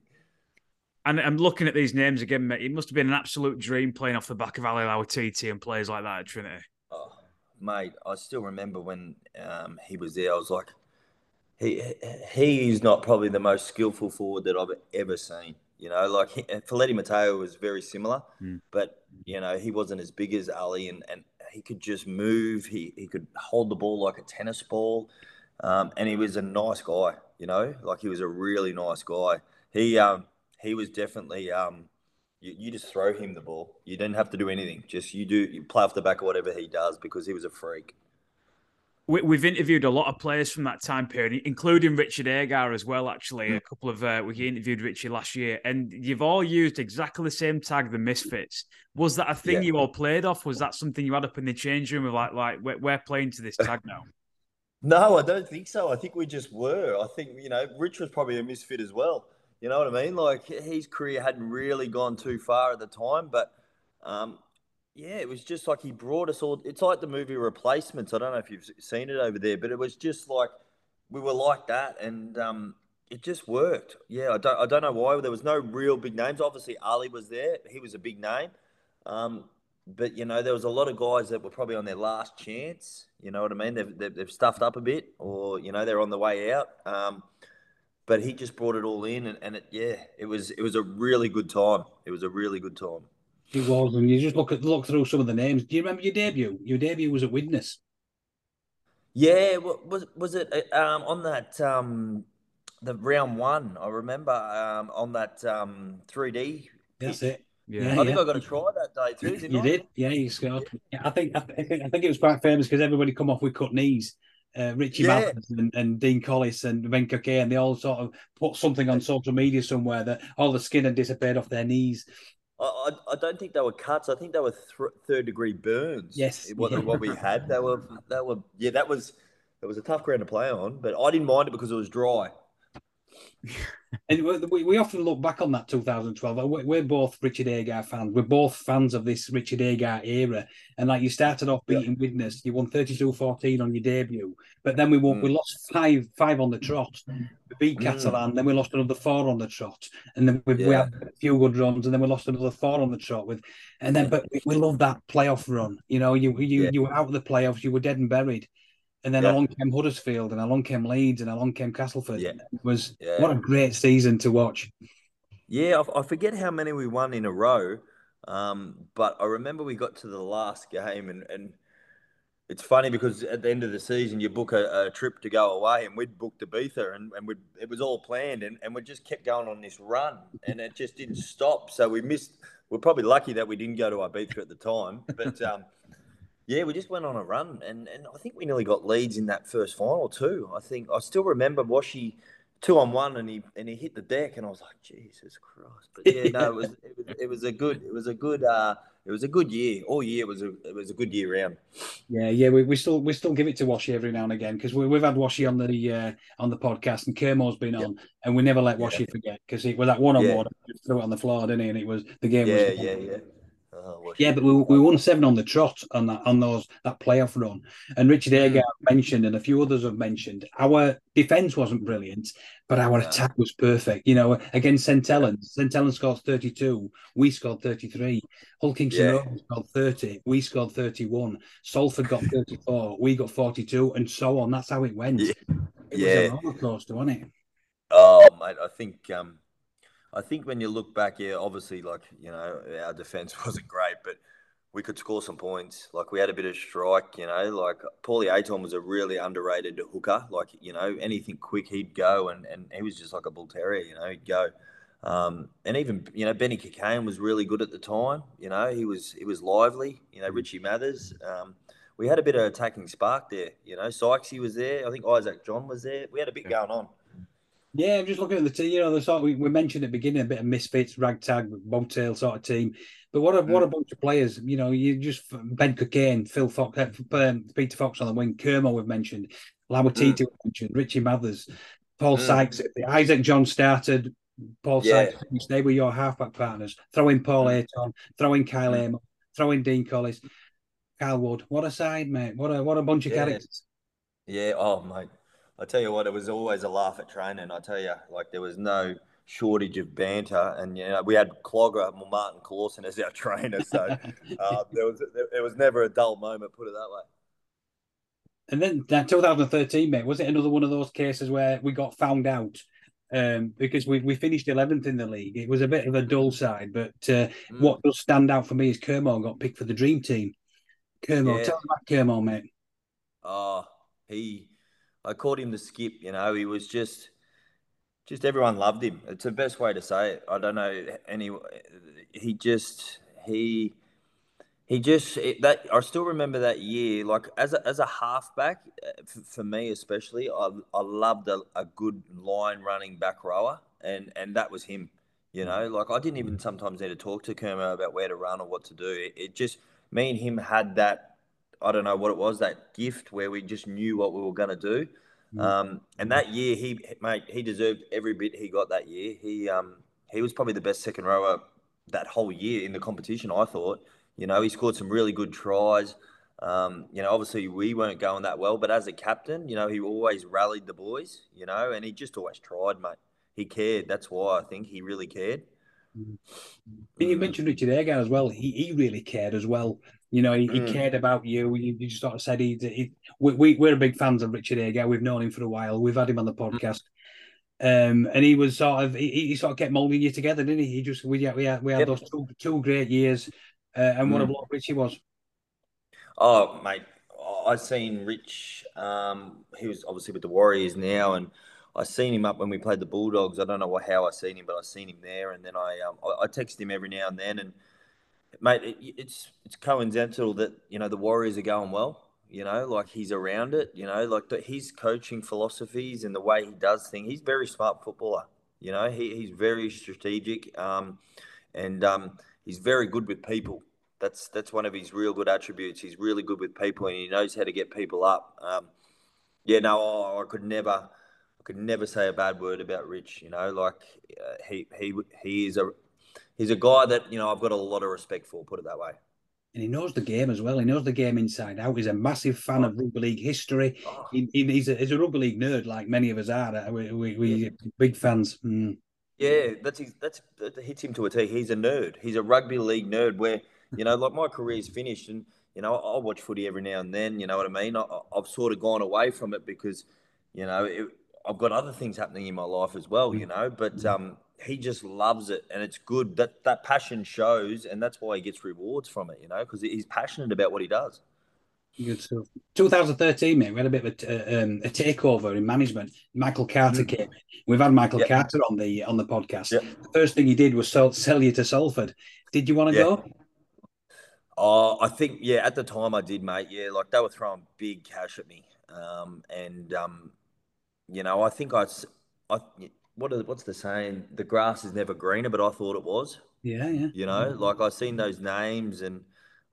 And I'm looking at these names again, mate. It must have been an absolute dream playing off the back of Ali Lauitiiti and players like that at Trinity. Mate, I still remember when um, he was there. I was like, he he's not probably the most skillful forward that I've ever seen. You know, like he, Mateo was very similar, mm. but you know he wasn't as big as Ali, and, and he could just move. He he could hold the ball like a tennis ball, um, and he was a nice guy. You know, like he was a really nice guy. He um he was definitely um you, you just throw him the ball. You didn't have to do anything. Just you do you play off the back of whatever he does because he was a freak we've interviewed a lot of players from that time period, including Richard Agar as well. Actually, a couple of uh, we interviewed Richie last year, and you've all used exactly the same tag, the Misfits. Was that a thing yeah. you all played off? Was that something you had up in the change room of like, like we're, we're playing to this tag now? no, I don't think so. I think we just were. I think you know, Rich was probably a misfit as well. You know what I mean? Like his career hadn't really gone too far at the time, but um, yeah, it was just like he brought us all. It's like the movie Replacements. I don't know if you've seen it over there, but it was just like we were like that, and um, it just worked. Yeah, I don't, I don't know why. There was no real big names. Obviously, Ali was there. He was a big name. Um, but you know, there was a lot of guys that were probably on their last chance. You know what I mean? They've, they've, they've stuffed up a bit, or you know, they're on the way out. Um, but he just brought it all in, and, and it, yeah, it was it was a really good time. It was a really good time. It was, and you just look at look through some of the names. Do you remember your debut? Your debut was at Widnes. Yeah, was was it uh, um, on that um, the round one? I remember um, on that um, 3G. That's it. Yeah, I think yeah. I got to try that day too. Didn't you I? did, yeah. You scored. Yeah. I think I think I think it was quite famous because everybody come off with cut knees. Uh, Richie yeah. and, and, Dean Collis and Venka K, and they all sort of put something on social media somewhere that all the skin had disappeared off their knees. I, I don't think they were cuts. I think they were th- third degree burns. Yes, what, yeah. what we had. They were they were yeah. That was it was a tough ground to play on, but I didn't mind it because it was dry. And we, we often look back on that 2012. We're both Richard Agar fans. We're both fans of this Richard Agar era. And like you started off beating yeah. Widnes, you won 32-14 on your debut, but then we won, mm. we lost five five on the trot. We beat mm. Catalan, then we lost another four on the trot, and then we, yeah. we, had a few good runs, and then we lost another four on the trot with, and then but we, we love that playoff run. You know, you you yeah. you were out of the playoffs, you were dead and buried. And then yeah. along came Huddersfield, and along came Leeds, and along came Castleford. Yeah. It was yeah. what a great season to watch. Yeah, I, I, forget how many we won in a row. Um, but I remember we got to the last game, and, and it's funny because at the end of the season, you book a, a trip to go away, and we'd booked Ibiza, and, and we it was all planned, and, and we just kept going on this run, and it just didn't stop. So we missed. We're probably lucky that we didn't go to Ibiza at the time, but um, yeah, we just went on a run, and, and I think we nearly got Leeds in that first final too. I think I still remember Washi two on one, and he and he hit the deck, and I was like, Jesus Christ! But yeah, no, it was it was, it was a good it was a good uh, it was a good year. All year was a it was a good year round. Yeah, yeah, we, we still we still give it to Washi every now and again because we, we've had Washi on the uh, on the podcast, and Kermo's been on, and we never let Washi yeah. forget because it was that one on one, threw it on the floor, didn't he? And it was the game. Yeah, was yeah, yeah. Oh, yeah, but we, we won seven on the trot on that on those that playoff run. And Richard Agar mm. mentioned, and a few others have mentioned, our defense wasn't brilliant, but our yeah. attack was perfect. You know, against St Helens, St Helens scored 32, we scored 33. Hull Kingston yeah. scored 30, we scored 31. Salford got 34, we got 42, and so on. That's how it went. Yeah. It yeah. was a roller coaster, wasn't it? Oh, mate, I think um, I think when you look back, yeah, obviously, like you know, our defense wasn't great, but we could score some points. Like we had a bit of strike, you know. Like Paulie Aiton was a really underrated hooker. Like you know, anything quick, he'd go, and and he was just like a bull terrier, you know. He'd go. Um, and even you know Benny Cockayne was really good at the time. You know he was he was lively. You know Richie Mathers. Um, we had a bit of attacking spark there. You know Sykesy was there. I think Isaac John was there. We had a bit going on. Yeah, I'm just looking at the team. You know, the sort we, we mentioned at the beginning a bit of misfits, ragtag, bobtail sort of team. But what a mm. what a bunch of players. You know, you just Ben Cockayne, Phil Fox, uh, um, Peter Fox on the wing, Kermo we've mentioned, Lauitiiti mm. mentioned, Richie Mathers, Paul mm. Sykes, Isaac John started. Paul yeah. Sykes, they were your halfback partners. Throw in Paul mm. Aiton, throw in Kyle mm. Amor, throw in Dean Collis, Kyle Wood. What a side, mate. What a what a bunch of yeah. characters. Yeah, oh mate. I tell you what, it was always a laugh at training. I tell you, like there was no shortage of banter, and you know we had Clogger, Martin Clausen as our trainer, so uh, there was there was never a dull moment. Put it that way. And then that 2013, mate, was it another one of those cases where we got found out um, because we, we finished 11th in the league? It was a bit of a dull side, but uh, mm. what does stand out for me is Kermo got picked for the dream team. Kermo, yeah. tell me about Kermo, mate. Oh, he I called him the skip. You know, he was just, just everyone loved him. It's the best way to say it. I don't know any. He just he he just that I still remember that year. Like as a as a halfback, uh, for, for me especially, I I loved a, a good line running back rower, and and that was him. You know, like I didn't even sometimes need to talk to Kermo about where to run or what to do. It, it just me and him had that I don't know what it was that gift where we just knew what we were going to do. Mm. Um, and that year, he mate, he deserved every bit he got that year. He um, he was probably the best second rower that whole year in the competition. I thought, you know, he scored some really good tries. Um, you know, obviously we weren't going that well, but as a captain, you know, he always rallied the boys. You know, and he just always tried, mate. He cared. That's why I think he really cared. Mm. You mentioned Richard Agar as well. He he really cared as well. You know, he, mm. he cared about you. You, just sort of said he. he we, we are big fans of Richard Agar. We've known him for a while. We've had him on the mm. podcast. Um, and he was sort of he, he sort of kept molding you together, didn't he? He just we yeah we had, we had yep. those two two great years, uh, and mm. what a mm. block Richie was. Oh mate, I seen Rich. Um, he was obviously with the Warriors now, and I seen him up when we played the Bulldogs. I don't know how I seen him, but I seen him there, and then I um, I, I text him every now and then, and mate, it, it's it's coincidental that you know the Warriors are going well. You know, like he's around it. You know, like the, his coaching philosophies and the way he does things. He's very smart footballer. You know, he, he's very strategic, um, and um, he's very good with people. That's that's one of his real good attributes. He's really good with people, and he knows how to get people up. Um, yeah, no, oh, I could never I could never say a bad word about Rich. You know, like uh, he he he is a he's a guy that you know I've got a lot of respect for. Put it that way. And he knows the game as well. He knows the game inside out. He's a massive fan oh. of rugby league history. Oh. He, he's, a, he's, a, rugby league nerd, like many of us are. We, we, we yeah. big fans. Mm. Yeah, that's that's that hits him to a T. He's a nerd. He's a rugby league nerd. Where you know, like my career's finished, and you know, I watch footy every now and then. You know what I mean? I, have sort of gone away from it because, you know, it, I've got other things happening in my life as well, you know. But um, he just loves it, and it's good that that passion shows, and that's why he gets rewards from it. You know, because he's passionate about what he does. Good stuff. 2013, mate, we had a bit of a, um, a takeover in management. Michael Carter mm. came in. We've had Michael yep. Carter on the on the podcast. Yep. The first thing he did was sell, sell you to Salford. Did you want to go? Oh, I think yeah. At the time, I did, mate. Yeah, like they were throwing big cash at me, um, and um, you know, I think I, I what are, what's the saying? The grass is never greener, but I thought it was. Yeah, yeah. You know, like I've seen those names and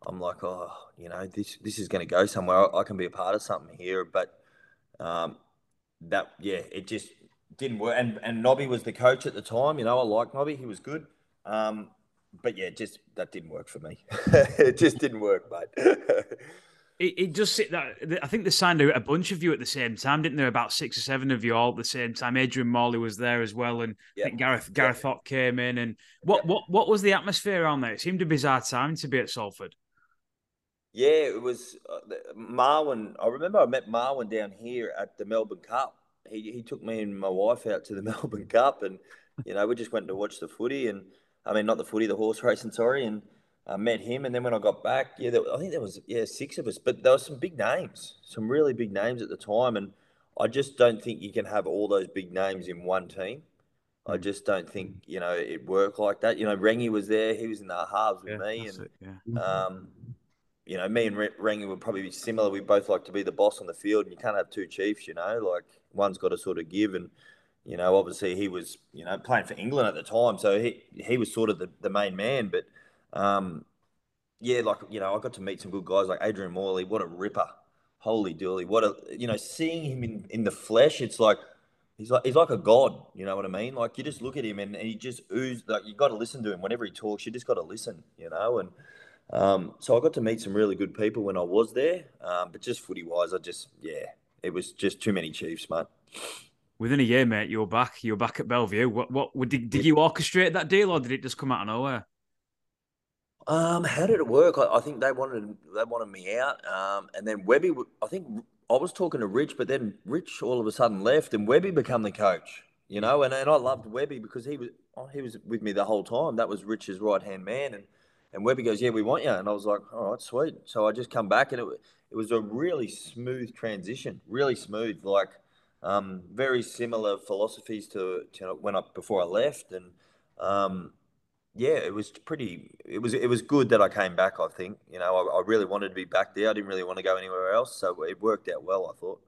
I'm like, oh, you know, this this is going to go somewhere. I, I, can be a part of something here. But um, that, yeah, it just didn't work. And and Nobby was the coach at the time. You know, I like Nobby. He was good. Um, but yeah, just that didn't work for me. it just didn't work, mate. it, it just that I think they signed a, a bunch of you at the same time, didn't there? About six or seven of you all at the same time. Adrian Morley was there as well, and yeah. I think Gareth Gareth yeah. came in. And what yeah. what what was the atmosphere on there? It seemed a bizarre time to be at Salford. Yeah, it was uh, Marwan. I remember I met Marwan down here at the Melbourne Cup. He he took me and my wife out to the Melbourne Cup, and you know we just went to watch the footy, and I mean not the footy, the horse racing, sorry, and I met him, and then when I got back, yeah, there, I think there was yeah six of us, but there were some big names, some really big names at the time, and I just don't think you can have all those big names in one team. I mm. just don't think you know it worked like that. You know, Rangi was there; he was in the halves with yeah, me, and it, yeah. um, you know, me and Rangi would probably be similar. We both like to be the boss on the field, and you can't have two chiefs. You know, like one's got to sort of give, and you know, obviously he was you know playing for England at the time, so he he was sort of the, the main man, but um, yeah, like you know, I got to meet some good guys like Adrian Morley. What a ripper! Holy dooly! What a you know, seeing him in, in the flesh, it's like he's like he's like a god. You know what I mean? Like you just look at him and, and he just oozes. Like you got to listen to him whenever he talks. You just got to listen. You know, and um, so I got to meet some really good people when I was there. Um, but just footy wise, I just yeah, it was just too many Chiefs, mate. Within a year, mate, you're back. You're back at Bellevue. What? What? Did, did you orchestrate that deal, or did it just come out of nowhere? Um, how did it work? I, I, think they wanted they wanted me out, um, and then Webby. I think I was talking to Rich, but then Rich all of a sudden left, and Webby became the coach. You know, and, and I loved Webby because he was oh, he was with me the whole time. That was Rich's right hand man, and and Webby goes, "Yeah, we want you," and I was like, "All right, sweet." So I just come back, and it it was a really smooth transition, really smooth, like um, very similar philosophies to, to when I before I left, and um, yeah, it was pretty. It was it was good that I came back. I think you know I, I, really wanted to be back there. I didn't really want to go anywhere else, so it worked out well. I thought.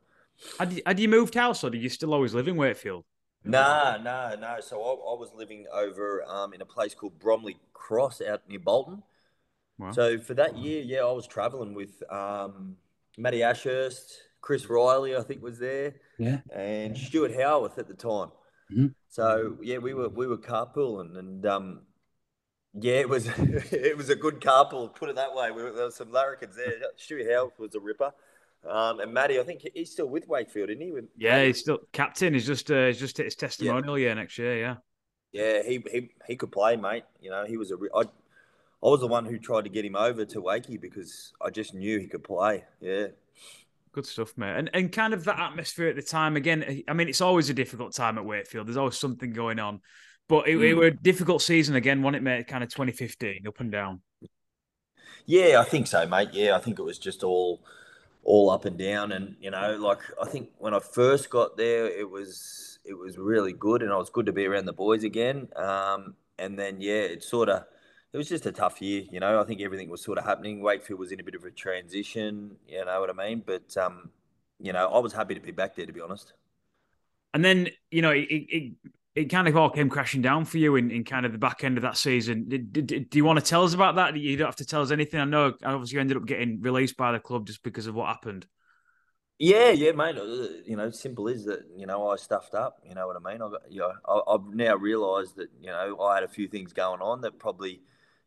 Had you, had you moved house, or did you still always live in Wakefield? No, no, no. So I, I was living over um, in a place called Bromley Cross out near Bolton. Wow. So for that year, yeah, I was traveling with um, Matty Ashurst, Chris Riley, I think was there, yeah, and Stuart Howarth at the time. Mm-hmm. So yeah, we were we were carpooling, and um, yeah, it was it was a good carpool. Put it that way. We, there was some larrikins there. Stewie Howe was a ripper, um, and Matty. I think he's still with Wakefield, isn't he? With yeah, he's still captain. He's just uh, he's just his testimonial yeah. year next year. Yeah, yeah, he he he could play, mate. You know, he was a. I, I was the one who tried to get him over to Wakey because I just knew he could play. Yeah. Good stuff, mate. And and kind of that atmosphere at the time. Again, I mean, it's always a difficult time at Wakefield. There's always something going on. But it, mm. it were a difficult season again, wasn't it, mate? Kind of 2015, up and down. Yeah, I think so, mate. Yeah, I think it was just all all up and down. And you know, like I think when I first got there, it was it was really good, and I was good to be around the boys again. Um, and then yeah, it sort of it was just a tough year. You know, I think everything was sort of happening. Wakefield was in a bit of a transition. You know what I mean? But um, you know, I was happy to be back there, to be honest. And then you know, it, it it kind of all came crashing down for you in, in kind of the back end of that season. Did, did, do you want to tell us about that? You don't have to tell us anything. I know, obviously, you ended up getting released by the club just because of what happened. Yeah, yeah, mate. Uh, you know, simple is that you know I stuffed up. You know what I mean? I got, you know, I, I've now realised that you know I had a few things going on that probably,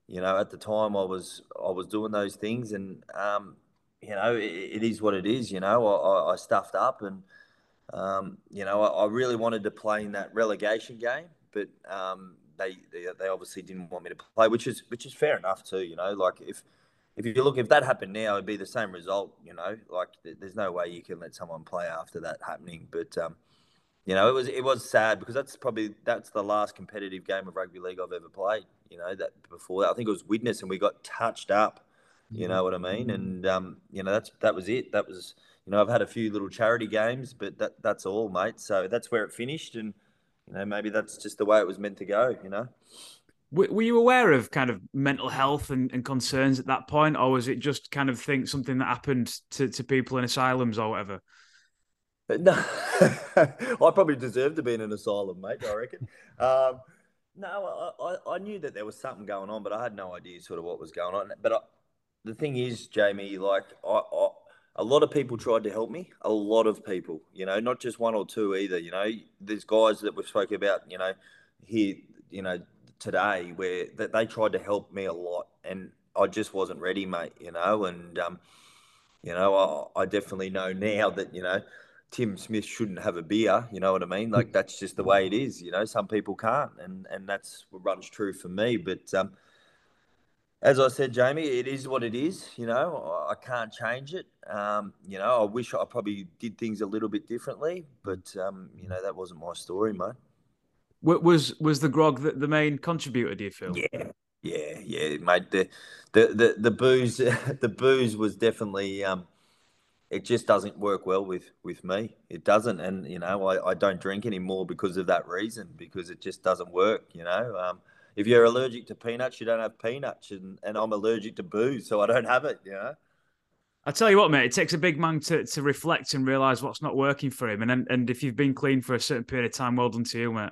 you know, at the time I was I was doing those things, and um, you know, it, it is what it is. You know, I, I stuffed up and um, you know, I, I, really wanted to play in that relegation game, but um, they, they, they obviously didn't want me to play, which is which is fair enough too. You know, like if if you look if that happened now, it'd be the same result. You know, like there's no way you can let someone play after that happening. But um, you know, it was it was sad because that's probably that's the last competitive game of rugby league I've ever played. You know, that before that I think it was Widnes and we got touched up. You know what I mean? And um, you know, that's that was it. That was you know, I've had a few little charity games, but that that's all, mate. So that's where it finished, and you know, maybe that's just the way it was meant to go. You know. Were you aware of kind of mental health and, and concerns at that point, or was it just kind of think something that happened to, to people in asylums or whatever? No, I probably deserve to be in an asylum, mate. I reckon. Um, no, I, I, I, knew that there was something going on, but I had no idea sort of what was going on. But I, the thing is, Jamie, like I, I, a lot of people tried to help me. A lot of people, you know, not just one or two either. You know, there's guys that we've spoken about, you know, here, you know, today where that they tried to help me a lot, and I just wasn't ready, mate. You know, and um, you know, I, I definitely know now that you know Tim Smith shouldn't have a beer. You know what I mean? Like that's just the way it is. You know, some people can't, and and that's what runs true for me. But um, as I said, Jamie, it is what it is. You know, I can't change it. Um, you know, I wish I probably did things a little bit differently, but um, you know, that wasn't my story, mate. Was was the grog the, the main contributor? Do you feel? Yeah, yeah, yeah, mate. The the the, the booze, the booze was definitely. Um, it just doesn't work well with with me. It doesn't, and you know, I, I don't drink anymore because of that reason. Because it just doesn't work. You know, um, if you're allergic to peanuts, you don't have peanuts, and, and I'm allergic to booze, so I don't have it. You know. I tell you what, mate, it takes a big man to, to reflect and realize what's not working for him. And, and and if you've been clean for a certain period of time, well done to you, mate.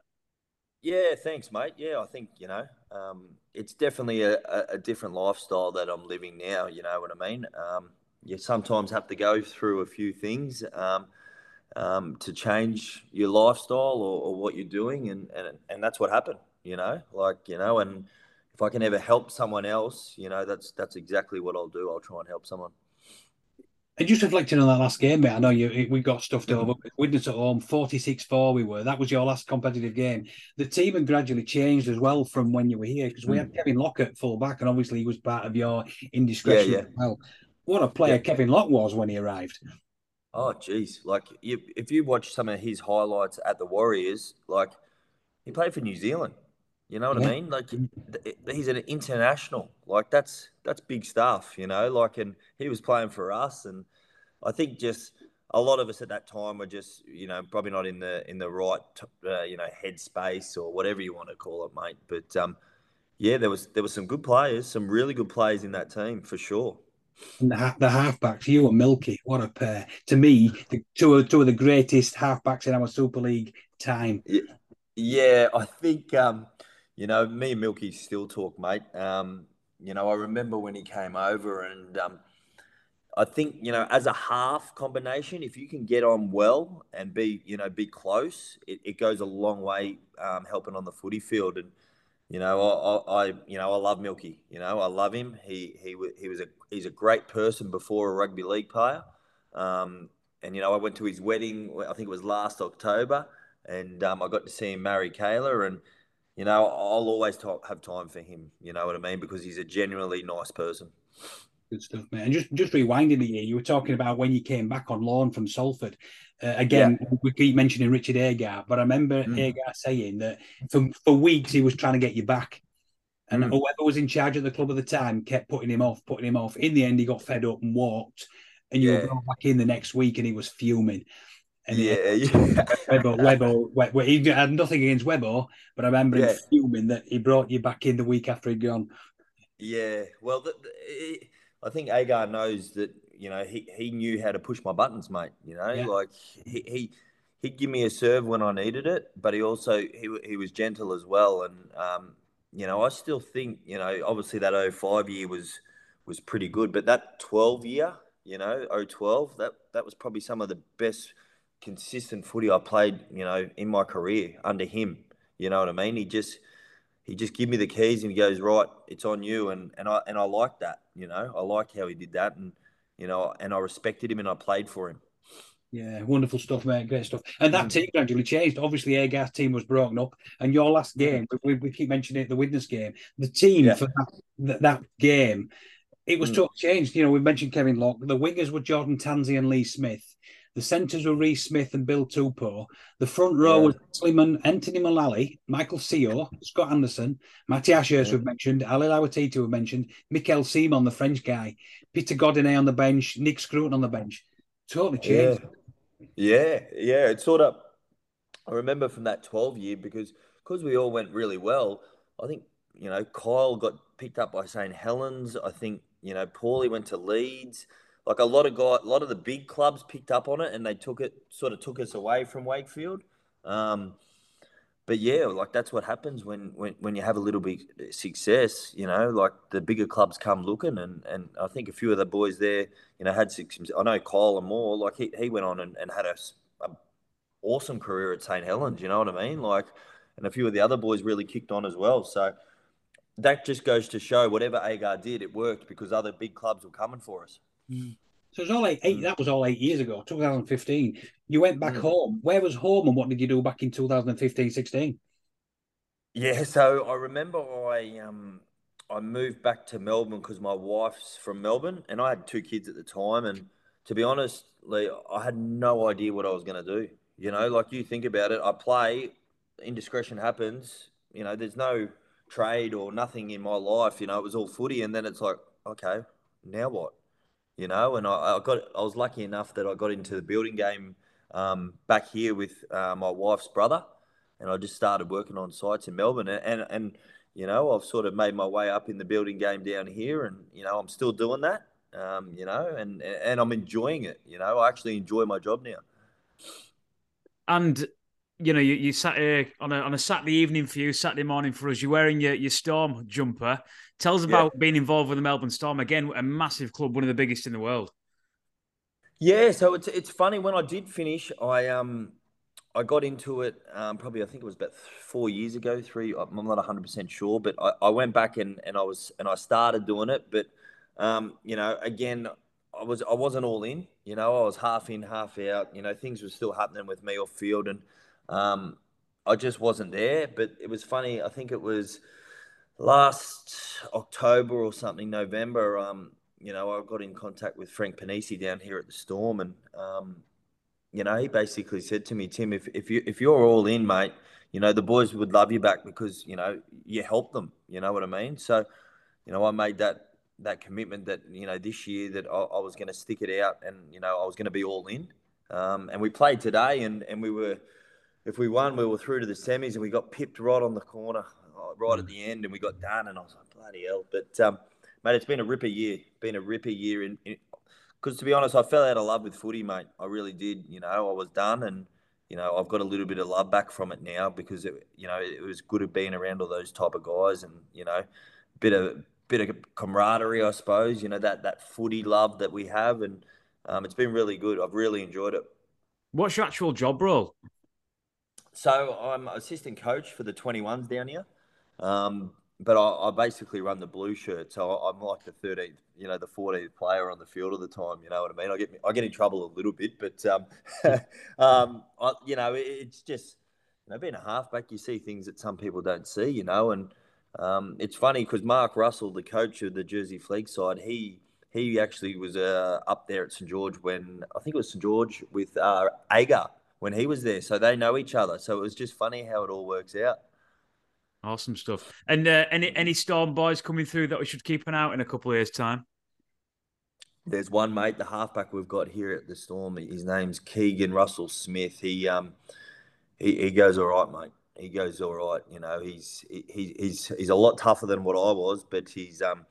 Yeah, thanks, mate. Yeah, I think you know, um, it's definitely a, a, a, different lifestyle that I'm living now. You know what I mean? Um, you sometimes have to go through a few things um, um, to change your lifestyle or, or, what you're doing, and, and and that's what happened. You know, like you know, and if I can ever help someone else, you know, that's that's exactly what I'll do. I'll try and help someone. And just reflecting on that last game, mate, I know you we got stuffed mm. over. Widnes at home, 46-4 we were. That was your last competitive game. The team had gradually changed as well from when you were here because we mm. had Kevin Lockett full back, and obviously he was part of your indiscretion yeah, yeah. well what a player yeah. Kevin Locke was when he arrived. Oh, geez. Like, you, if you watch some of his highlights at the Warriors, like, he played for New Zealand. You know what yeah. I mean? Like, he's an international. Like, that's that's big stuff, you know? Like, and he was playing for us. And I think just a lot of us at that time were just, you know, probably not in the in the right, uh, you know, headspace or whatever you want to call it, mate. But, um, yeah, there was there were some good players, some really good players in that team for sure. And the, the halfbacks, you and Milky, what a pair. To me, the, two, of, two of the greatest halfbacks in our Super League time. Yeah, yeah I think, um, you know, me and Milky still talk, mate. Um, you know, I remember when he came over and um, I think, you know, as a half combination, if you can get on well and be, you know, be close, it, it goes a long way um, helping on the footy field. And, you know, I, I, you know, I love Milky. You know, I love him. He, he, he was a, he's a great person before a rugby league player. Um, and you know, I went to his wedding. I think it was last October, and um, I got to see him marry Kayla. And you know, I'll always talk, have time for him. You know what I mean? Because he's a genuinely nice person. Good stuff, man. And just just rewinding the year, you were talking about when you came back on loan from Salford. Uh, again, yeah. we keep mentioning Richard Agar, but I remember mm. Agar saying that for, for weeks he was trying to get you back. And mm. whoever was in charge of the club at the time kept putting him off, putting him off. In the end, he got fed up and walked. And you yeah. were back in the next week and he was fuming. And yeah, yeah. Webber, Webber, Webber, he had nothing against Webber, but I remember yeah. him fuming that he brought you back in the week after he'd gone. Yeah, well, the, the, I think Agar knows that you know he, he knew how to push my buttons, mate. You know, yeah. like he, he he'd give me a serve when I needed it, but he also he he was gentle as well. And um, you know, I still think you know obviously that 05 year was was pretty good, but that 12 year, you know, 012, that that was probably some of the best consistent footy I played, you know, in my career under him. You know what I mean? He just he just give me the keys and he goes right it's on you and and i and i like that you know i like how he did that and you know and i respected him and i played for him yeah, wonderful stuff, mate. Great stuff. And that mm. team gradually changed. Obviously, Agar's team was broken up, and your last game, we, we keep mentioning it, the Widnes game. The team yeah. for that, that, game, it was mm. totally changed. You know, we mentioned Kevin Locke. The wingers were Jordan Tansey and Lee Smith. The centres were Reece Smith and Bill Tupou. The front row yeah. was Sliman, Anthony Mullally, Michael Sio, Scott Anderson, Matty Ashurst, yeah. we've mentioned, Ali Lauitiiti, we've mentioned, Mikel Simon, the French guy, Peter Godinet on the bench, Nick Scruton on the bench. Totally changed. Yeah, yeah, yeah. It sort of, I remember from that 12 year because because we all went really well, I think, you know, Kyle got picked up by St. Helens. I think, you know, Paulie went to Leeds like a lot of guy, a lot of the big clubs picked up on it and they took it, sort of took us away from Wakefield. Um, but yeah, like that's what happens when, when, when you have a little bit success, you know, like the bigger clubs come looking. And, and I think a few of the boys there, you know, had six, I know Kyle Amor, like he, he went on and, and had a, a awesome career at St. Helens, you know what I mean? Like, and a few of the other boys really kicked on as well. So that just goes to show whatever Agar did, it worked because other big clubs were coming for us. Mm. So it was all eight, eight. That was all eight years ago, 2015. You went back mm. home. Where was home, and what did you do back in 2015, 16? Yeah, so I remember I um I moved back to Melbourne because my wife's from Melbourne, and I had two kids at the time. And to be honest, Lee, I had no idea what I was going to do. You know, like you think about it, I play, indiscretion happens. You know, there's no trade or nothing in my life. You know, it was all footy, and then it's like, okay, now what? You know. And I, I, got I was lucky enough that I got into the building game um, back here with uh, my wife's brother, and I just started working on sites in Melbourne, and, and and you know I've sort of made my way up in the building game down here, and you know I'm still doing that, um, you know, and and I'm enjoying it. You know, I actually enjoy my job now. And you know, you, you sat here on a on a Saturday evening for you, Saturday morning for us. You're wearing your, your Storm jumper. Tell us about yeah. being involved with the Melbourne Storm again, a massive club, one of the biggest in the world. Yeah, so it's it's funny when I did finish, I um I got into it um, probably I think it was about four years ago, three. I'm not 100 percent sure, but I, I went back and, and I was and I started doing it, but um, you know, again, I was I wasn't all in. You know, I was half in, half out. You know, things were still happening with me off field, and um, I just wasn't there. But it was funny. I think it was last October or something, November. Um, you know, I got in contact with Frank Ponissi down here at the Storm, and um, you know, he basically said to me, Tim, if if you if you're all in, mate, you know, the boys would love you back because you know you helped them. You know what I mean? So, you know, I made that that commitment that you know this year that I, I was going to stick it out, and you know, I was going to be all in. Um, and we played today, and and we were if we won, we were through to the semis, and we got pipped right on the corner, uh, right at the end, and we got done. And I was like, bloody hell! But um, mate, it's been a ripper year. Been a ripper year. In because to be honest, I fell out of love with footy, mate. I really did. You know, I was done, and you know, I've got a little bit of love back from it now because it, you know, it was good of being around all those type of guys, and you know, bit of bit of camaraderie, I suppose. You know, that that footy love that we have, and um, it's been really good. I've really enjoyed it. What's your actual job role? So I'm assistant coach for the 21s down here. Um, but I, I, basically run the blue shirt, so I'm like the 13th, you know, the 14th player on the field at the time. You know what I mean? I get I get in trouble a little bit, but um, um, I, you know, it's just you know, being a halfback, you see things that some people don't see. You know, and um, it's funny because Mark Russell, the coach of the Jersey Flegg side, he he actually was uh, up there at St George when I think it was St George with uh, Agar when he was there. So they know each other. So it was just funny how it all works out. Awesome stuff. And uh, any any Storm boys coming through that we should keep an eye out in a couple of years' time? There's one mate, the halfback we've got here at the Storm. His name's Keegan Russell Smith. He um he, he goes all right, mate. He goes all right. You know, he's he, he's he's a lot tougher than what I was, but he's um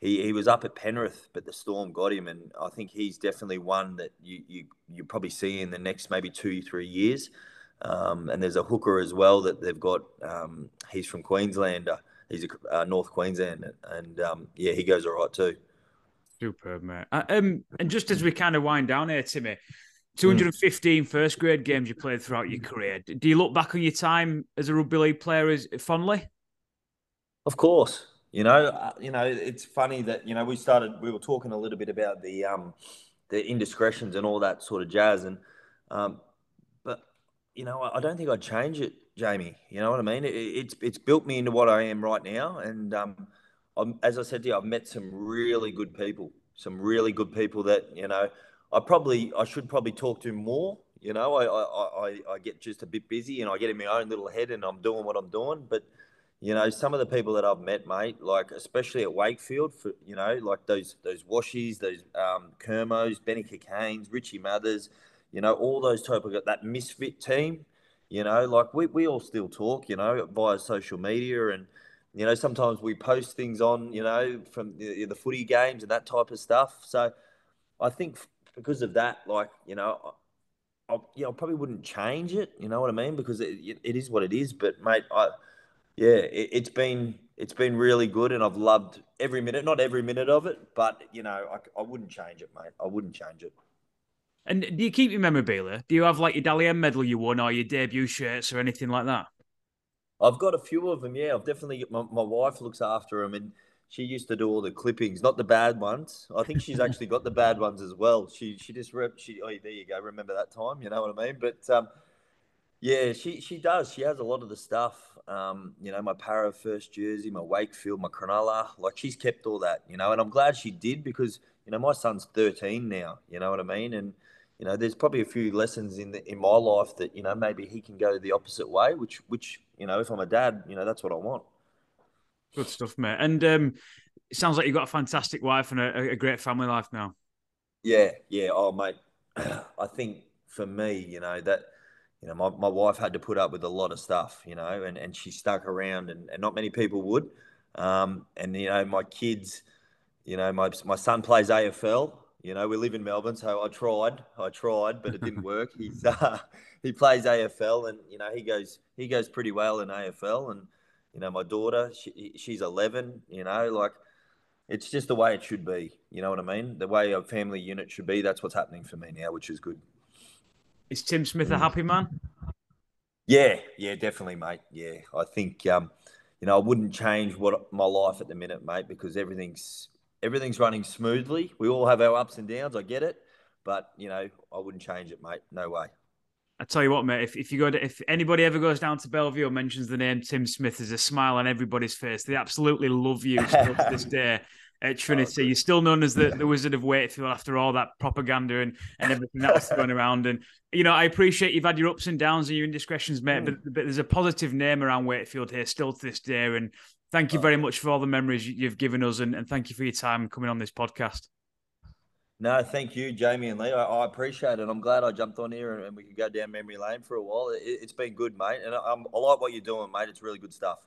he, he was up at Penrith, but the Storm got him, and I think he's definitely one that you you you probably see in the next maybe two three years. Um, and there's a hooker as well that they've got. Um, he's from Queensland. Uh, he's a uh, North Queensland, and um, yeah, he goes all right too. Superb, mate. Uh, um, and just as we kind of wind down here, Timmy, 215 first grade games you played throughout your career. Do you look back on your time as a rugby league player as fondly? Of course, you know, uh, you know, it's funny that you know we started. We were talking a little bit about the um, the indiscretions and all that sort of jazz, and um, but you know, I don't think I'd change it, Jamie. You know what I mean? It, it's it's built me into what I am right now, and um, I'm, as I said to you, I've met some really good people, some really good people that you know I probably I should probably talk to more. You know, I, I, I, I get just a bit busy and I get in my own little head and I'm doing what I'm doing. But you know, some of the people that I've met, mate, like especially at Wakefield, for you know, like those those Washies, those um, Kermos, Benny Cockaynes, Richie Mathers, you know, all those type of that misfit team. You know, like we, we all still talk, you know, via social media and you know sometimes we post things on, you know, from the, the footy games and that type of stuff. So I think because of that, like you know, I, you know, I probably wouldn't change it. You know what I mean? Because it, it is what it is. But mate, I yeah, it, has been it's been really good, and I've loved every minute. Not every minute of it, but you know, I, I wouldn't change it, mate. I wouldn't change it. And do you keep your memorabilia? Do you have like your Dally M medal you won, or your debut shirts, or anything like that? I've got a few of them. Yeah, I've definitely. My, my wife looks after them, and she used to do all the clippings, not the bad ones. I think she's actually got the bad ones as well. She she just rep. She oh, there you go. Remember that time? You know what I mean? But um, yeah, she she does. She has a lot of the stuff. Um, you know, my Parra first jersey, my Wakefield, my Cronulla. Like she's kept all that, you know, and I'm glad she did because you know my son's 13 now. You know what I mean? And you know, there's probably a few lessons in the, in my life that you know maybe he can go the opposite way. Which which you know, if I'm a dad, you know, that's what I want. Good stuff, mate. And um, it sounds like you've got a fantastic wife and a, a great family life now. Yeah, yeah. Oh, mate, I think for me, you know that you know, my, my wife had to put up with a lot of stuff, you know, and, and she stuck around and, and not many people would. Um, and, you know, my kids, you know, my, my son plays AFL, you know, we live in Melbourne. So I tried, I tried, but it didn't work. He's, uh, he plays AFL and, you know, he goes, he goes pretty well in AFL. And, you know, my daughter, she, she's 11, you know, like it's just the way it should be. You know what I mean? The way a family unit should be. That's what's happening for me now, which is good. Is Tim Smith a happy man? Yeah, yeah, definitely, mate. Yeah, I think um, you know I wouldn't change what my life at the minute, mate, because everything's everything's running smoothly. We all have our ups and downs. I get it, but you know I wouldn't change it, mate. No way. I tell you what, mate. If, if you go to, if anybody ever goes down to Bellevue or mentions the name Tim Smith, there's a smile on everybody's face. They absolutely love you to this day at Trinity. Oh, You're still known as the, the Wizard of Wakefield after all that propaganda and, and everything that was going around. And, you know, I appreciate you've had your ups and downs and your indiscretions, mate, mm. but, but there's a positive name around Wakefield here still to this day. And thank you oh. very much for all the memories you've given us. And, and thank you for your time coming on this podcast. No, thank you, Jamie and Lee. I, I, appreciate it. I'm glad I jumped on here and, and we could go down memory lane for a while. It, has been good, mate. And I, I like what you're doing, mate. It's really good stuff.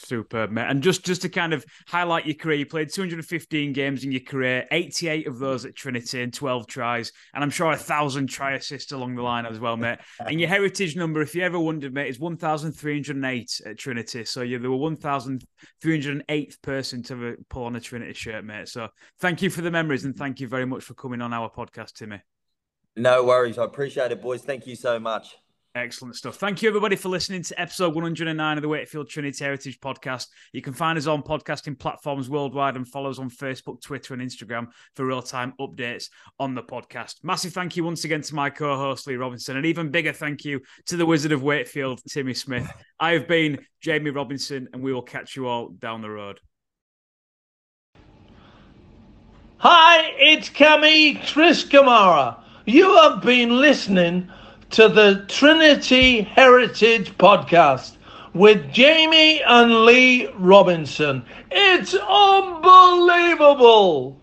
Superb, mate. And just just to kind of highlight your career, you played 215 games in your career, 88 of those at Trinity and 12 tries, and I'm sure a thousand try assists along the line as well, mate. and your heritage number, if you ever wondered, mate, is 1,308 at Trinity. So you the 1,308th person to pull on a Trinity shirt, mate. So thank you for the memories and thank you very much for coming on our podcast, Timmy. No worries. I appreciate it, boys. Thank you so much. Excellent stuff. Thank you, everybody, for listening to episode 109 of the Wakefield Trinity Heritage Podcast. You can find us on podcasting platforms worldwide and follow us on Facebook, Twitter, and Instagram for real time updates on the podcast. Massive thank you once again to my co host, Lee Robinson, and even bigger thank you to the Wizard of Wakefield, Timmy Smith. I have been Jamie Robinson, and we will catch you all down the road. Hi, it's Kammy Chris Kamara. You have been listening to the Trinity Heritage Podcast with Jamie and Lee Robinson. It's unbelievable!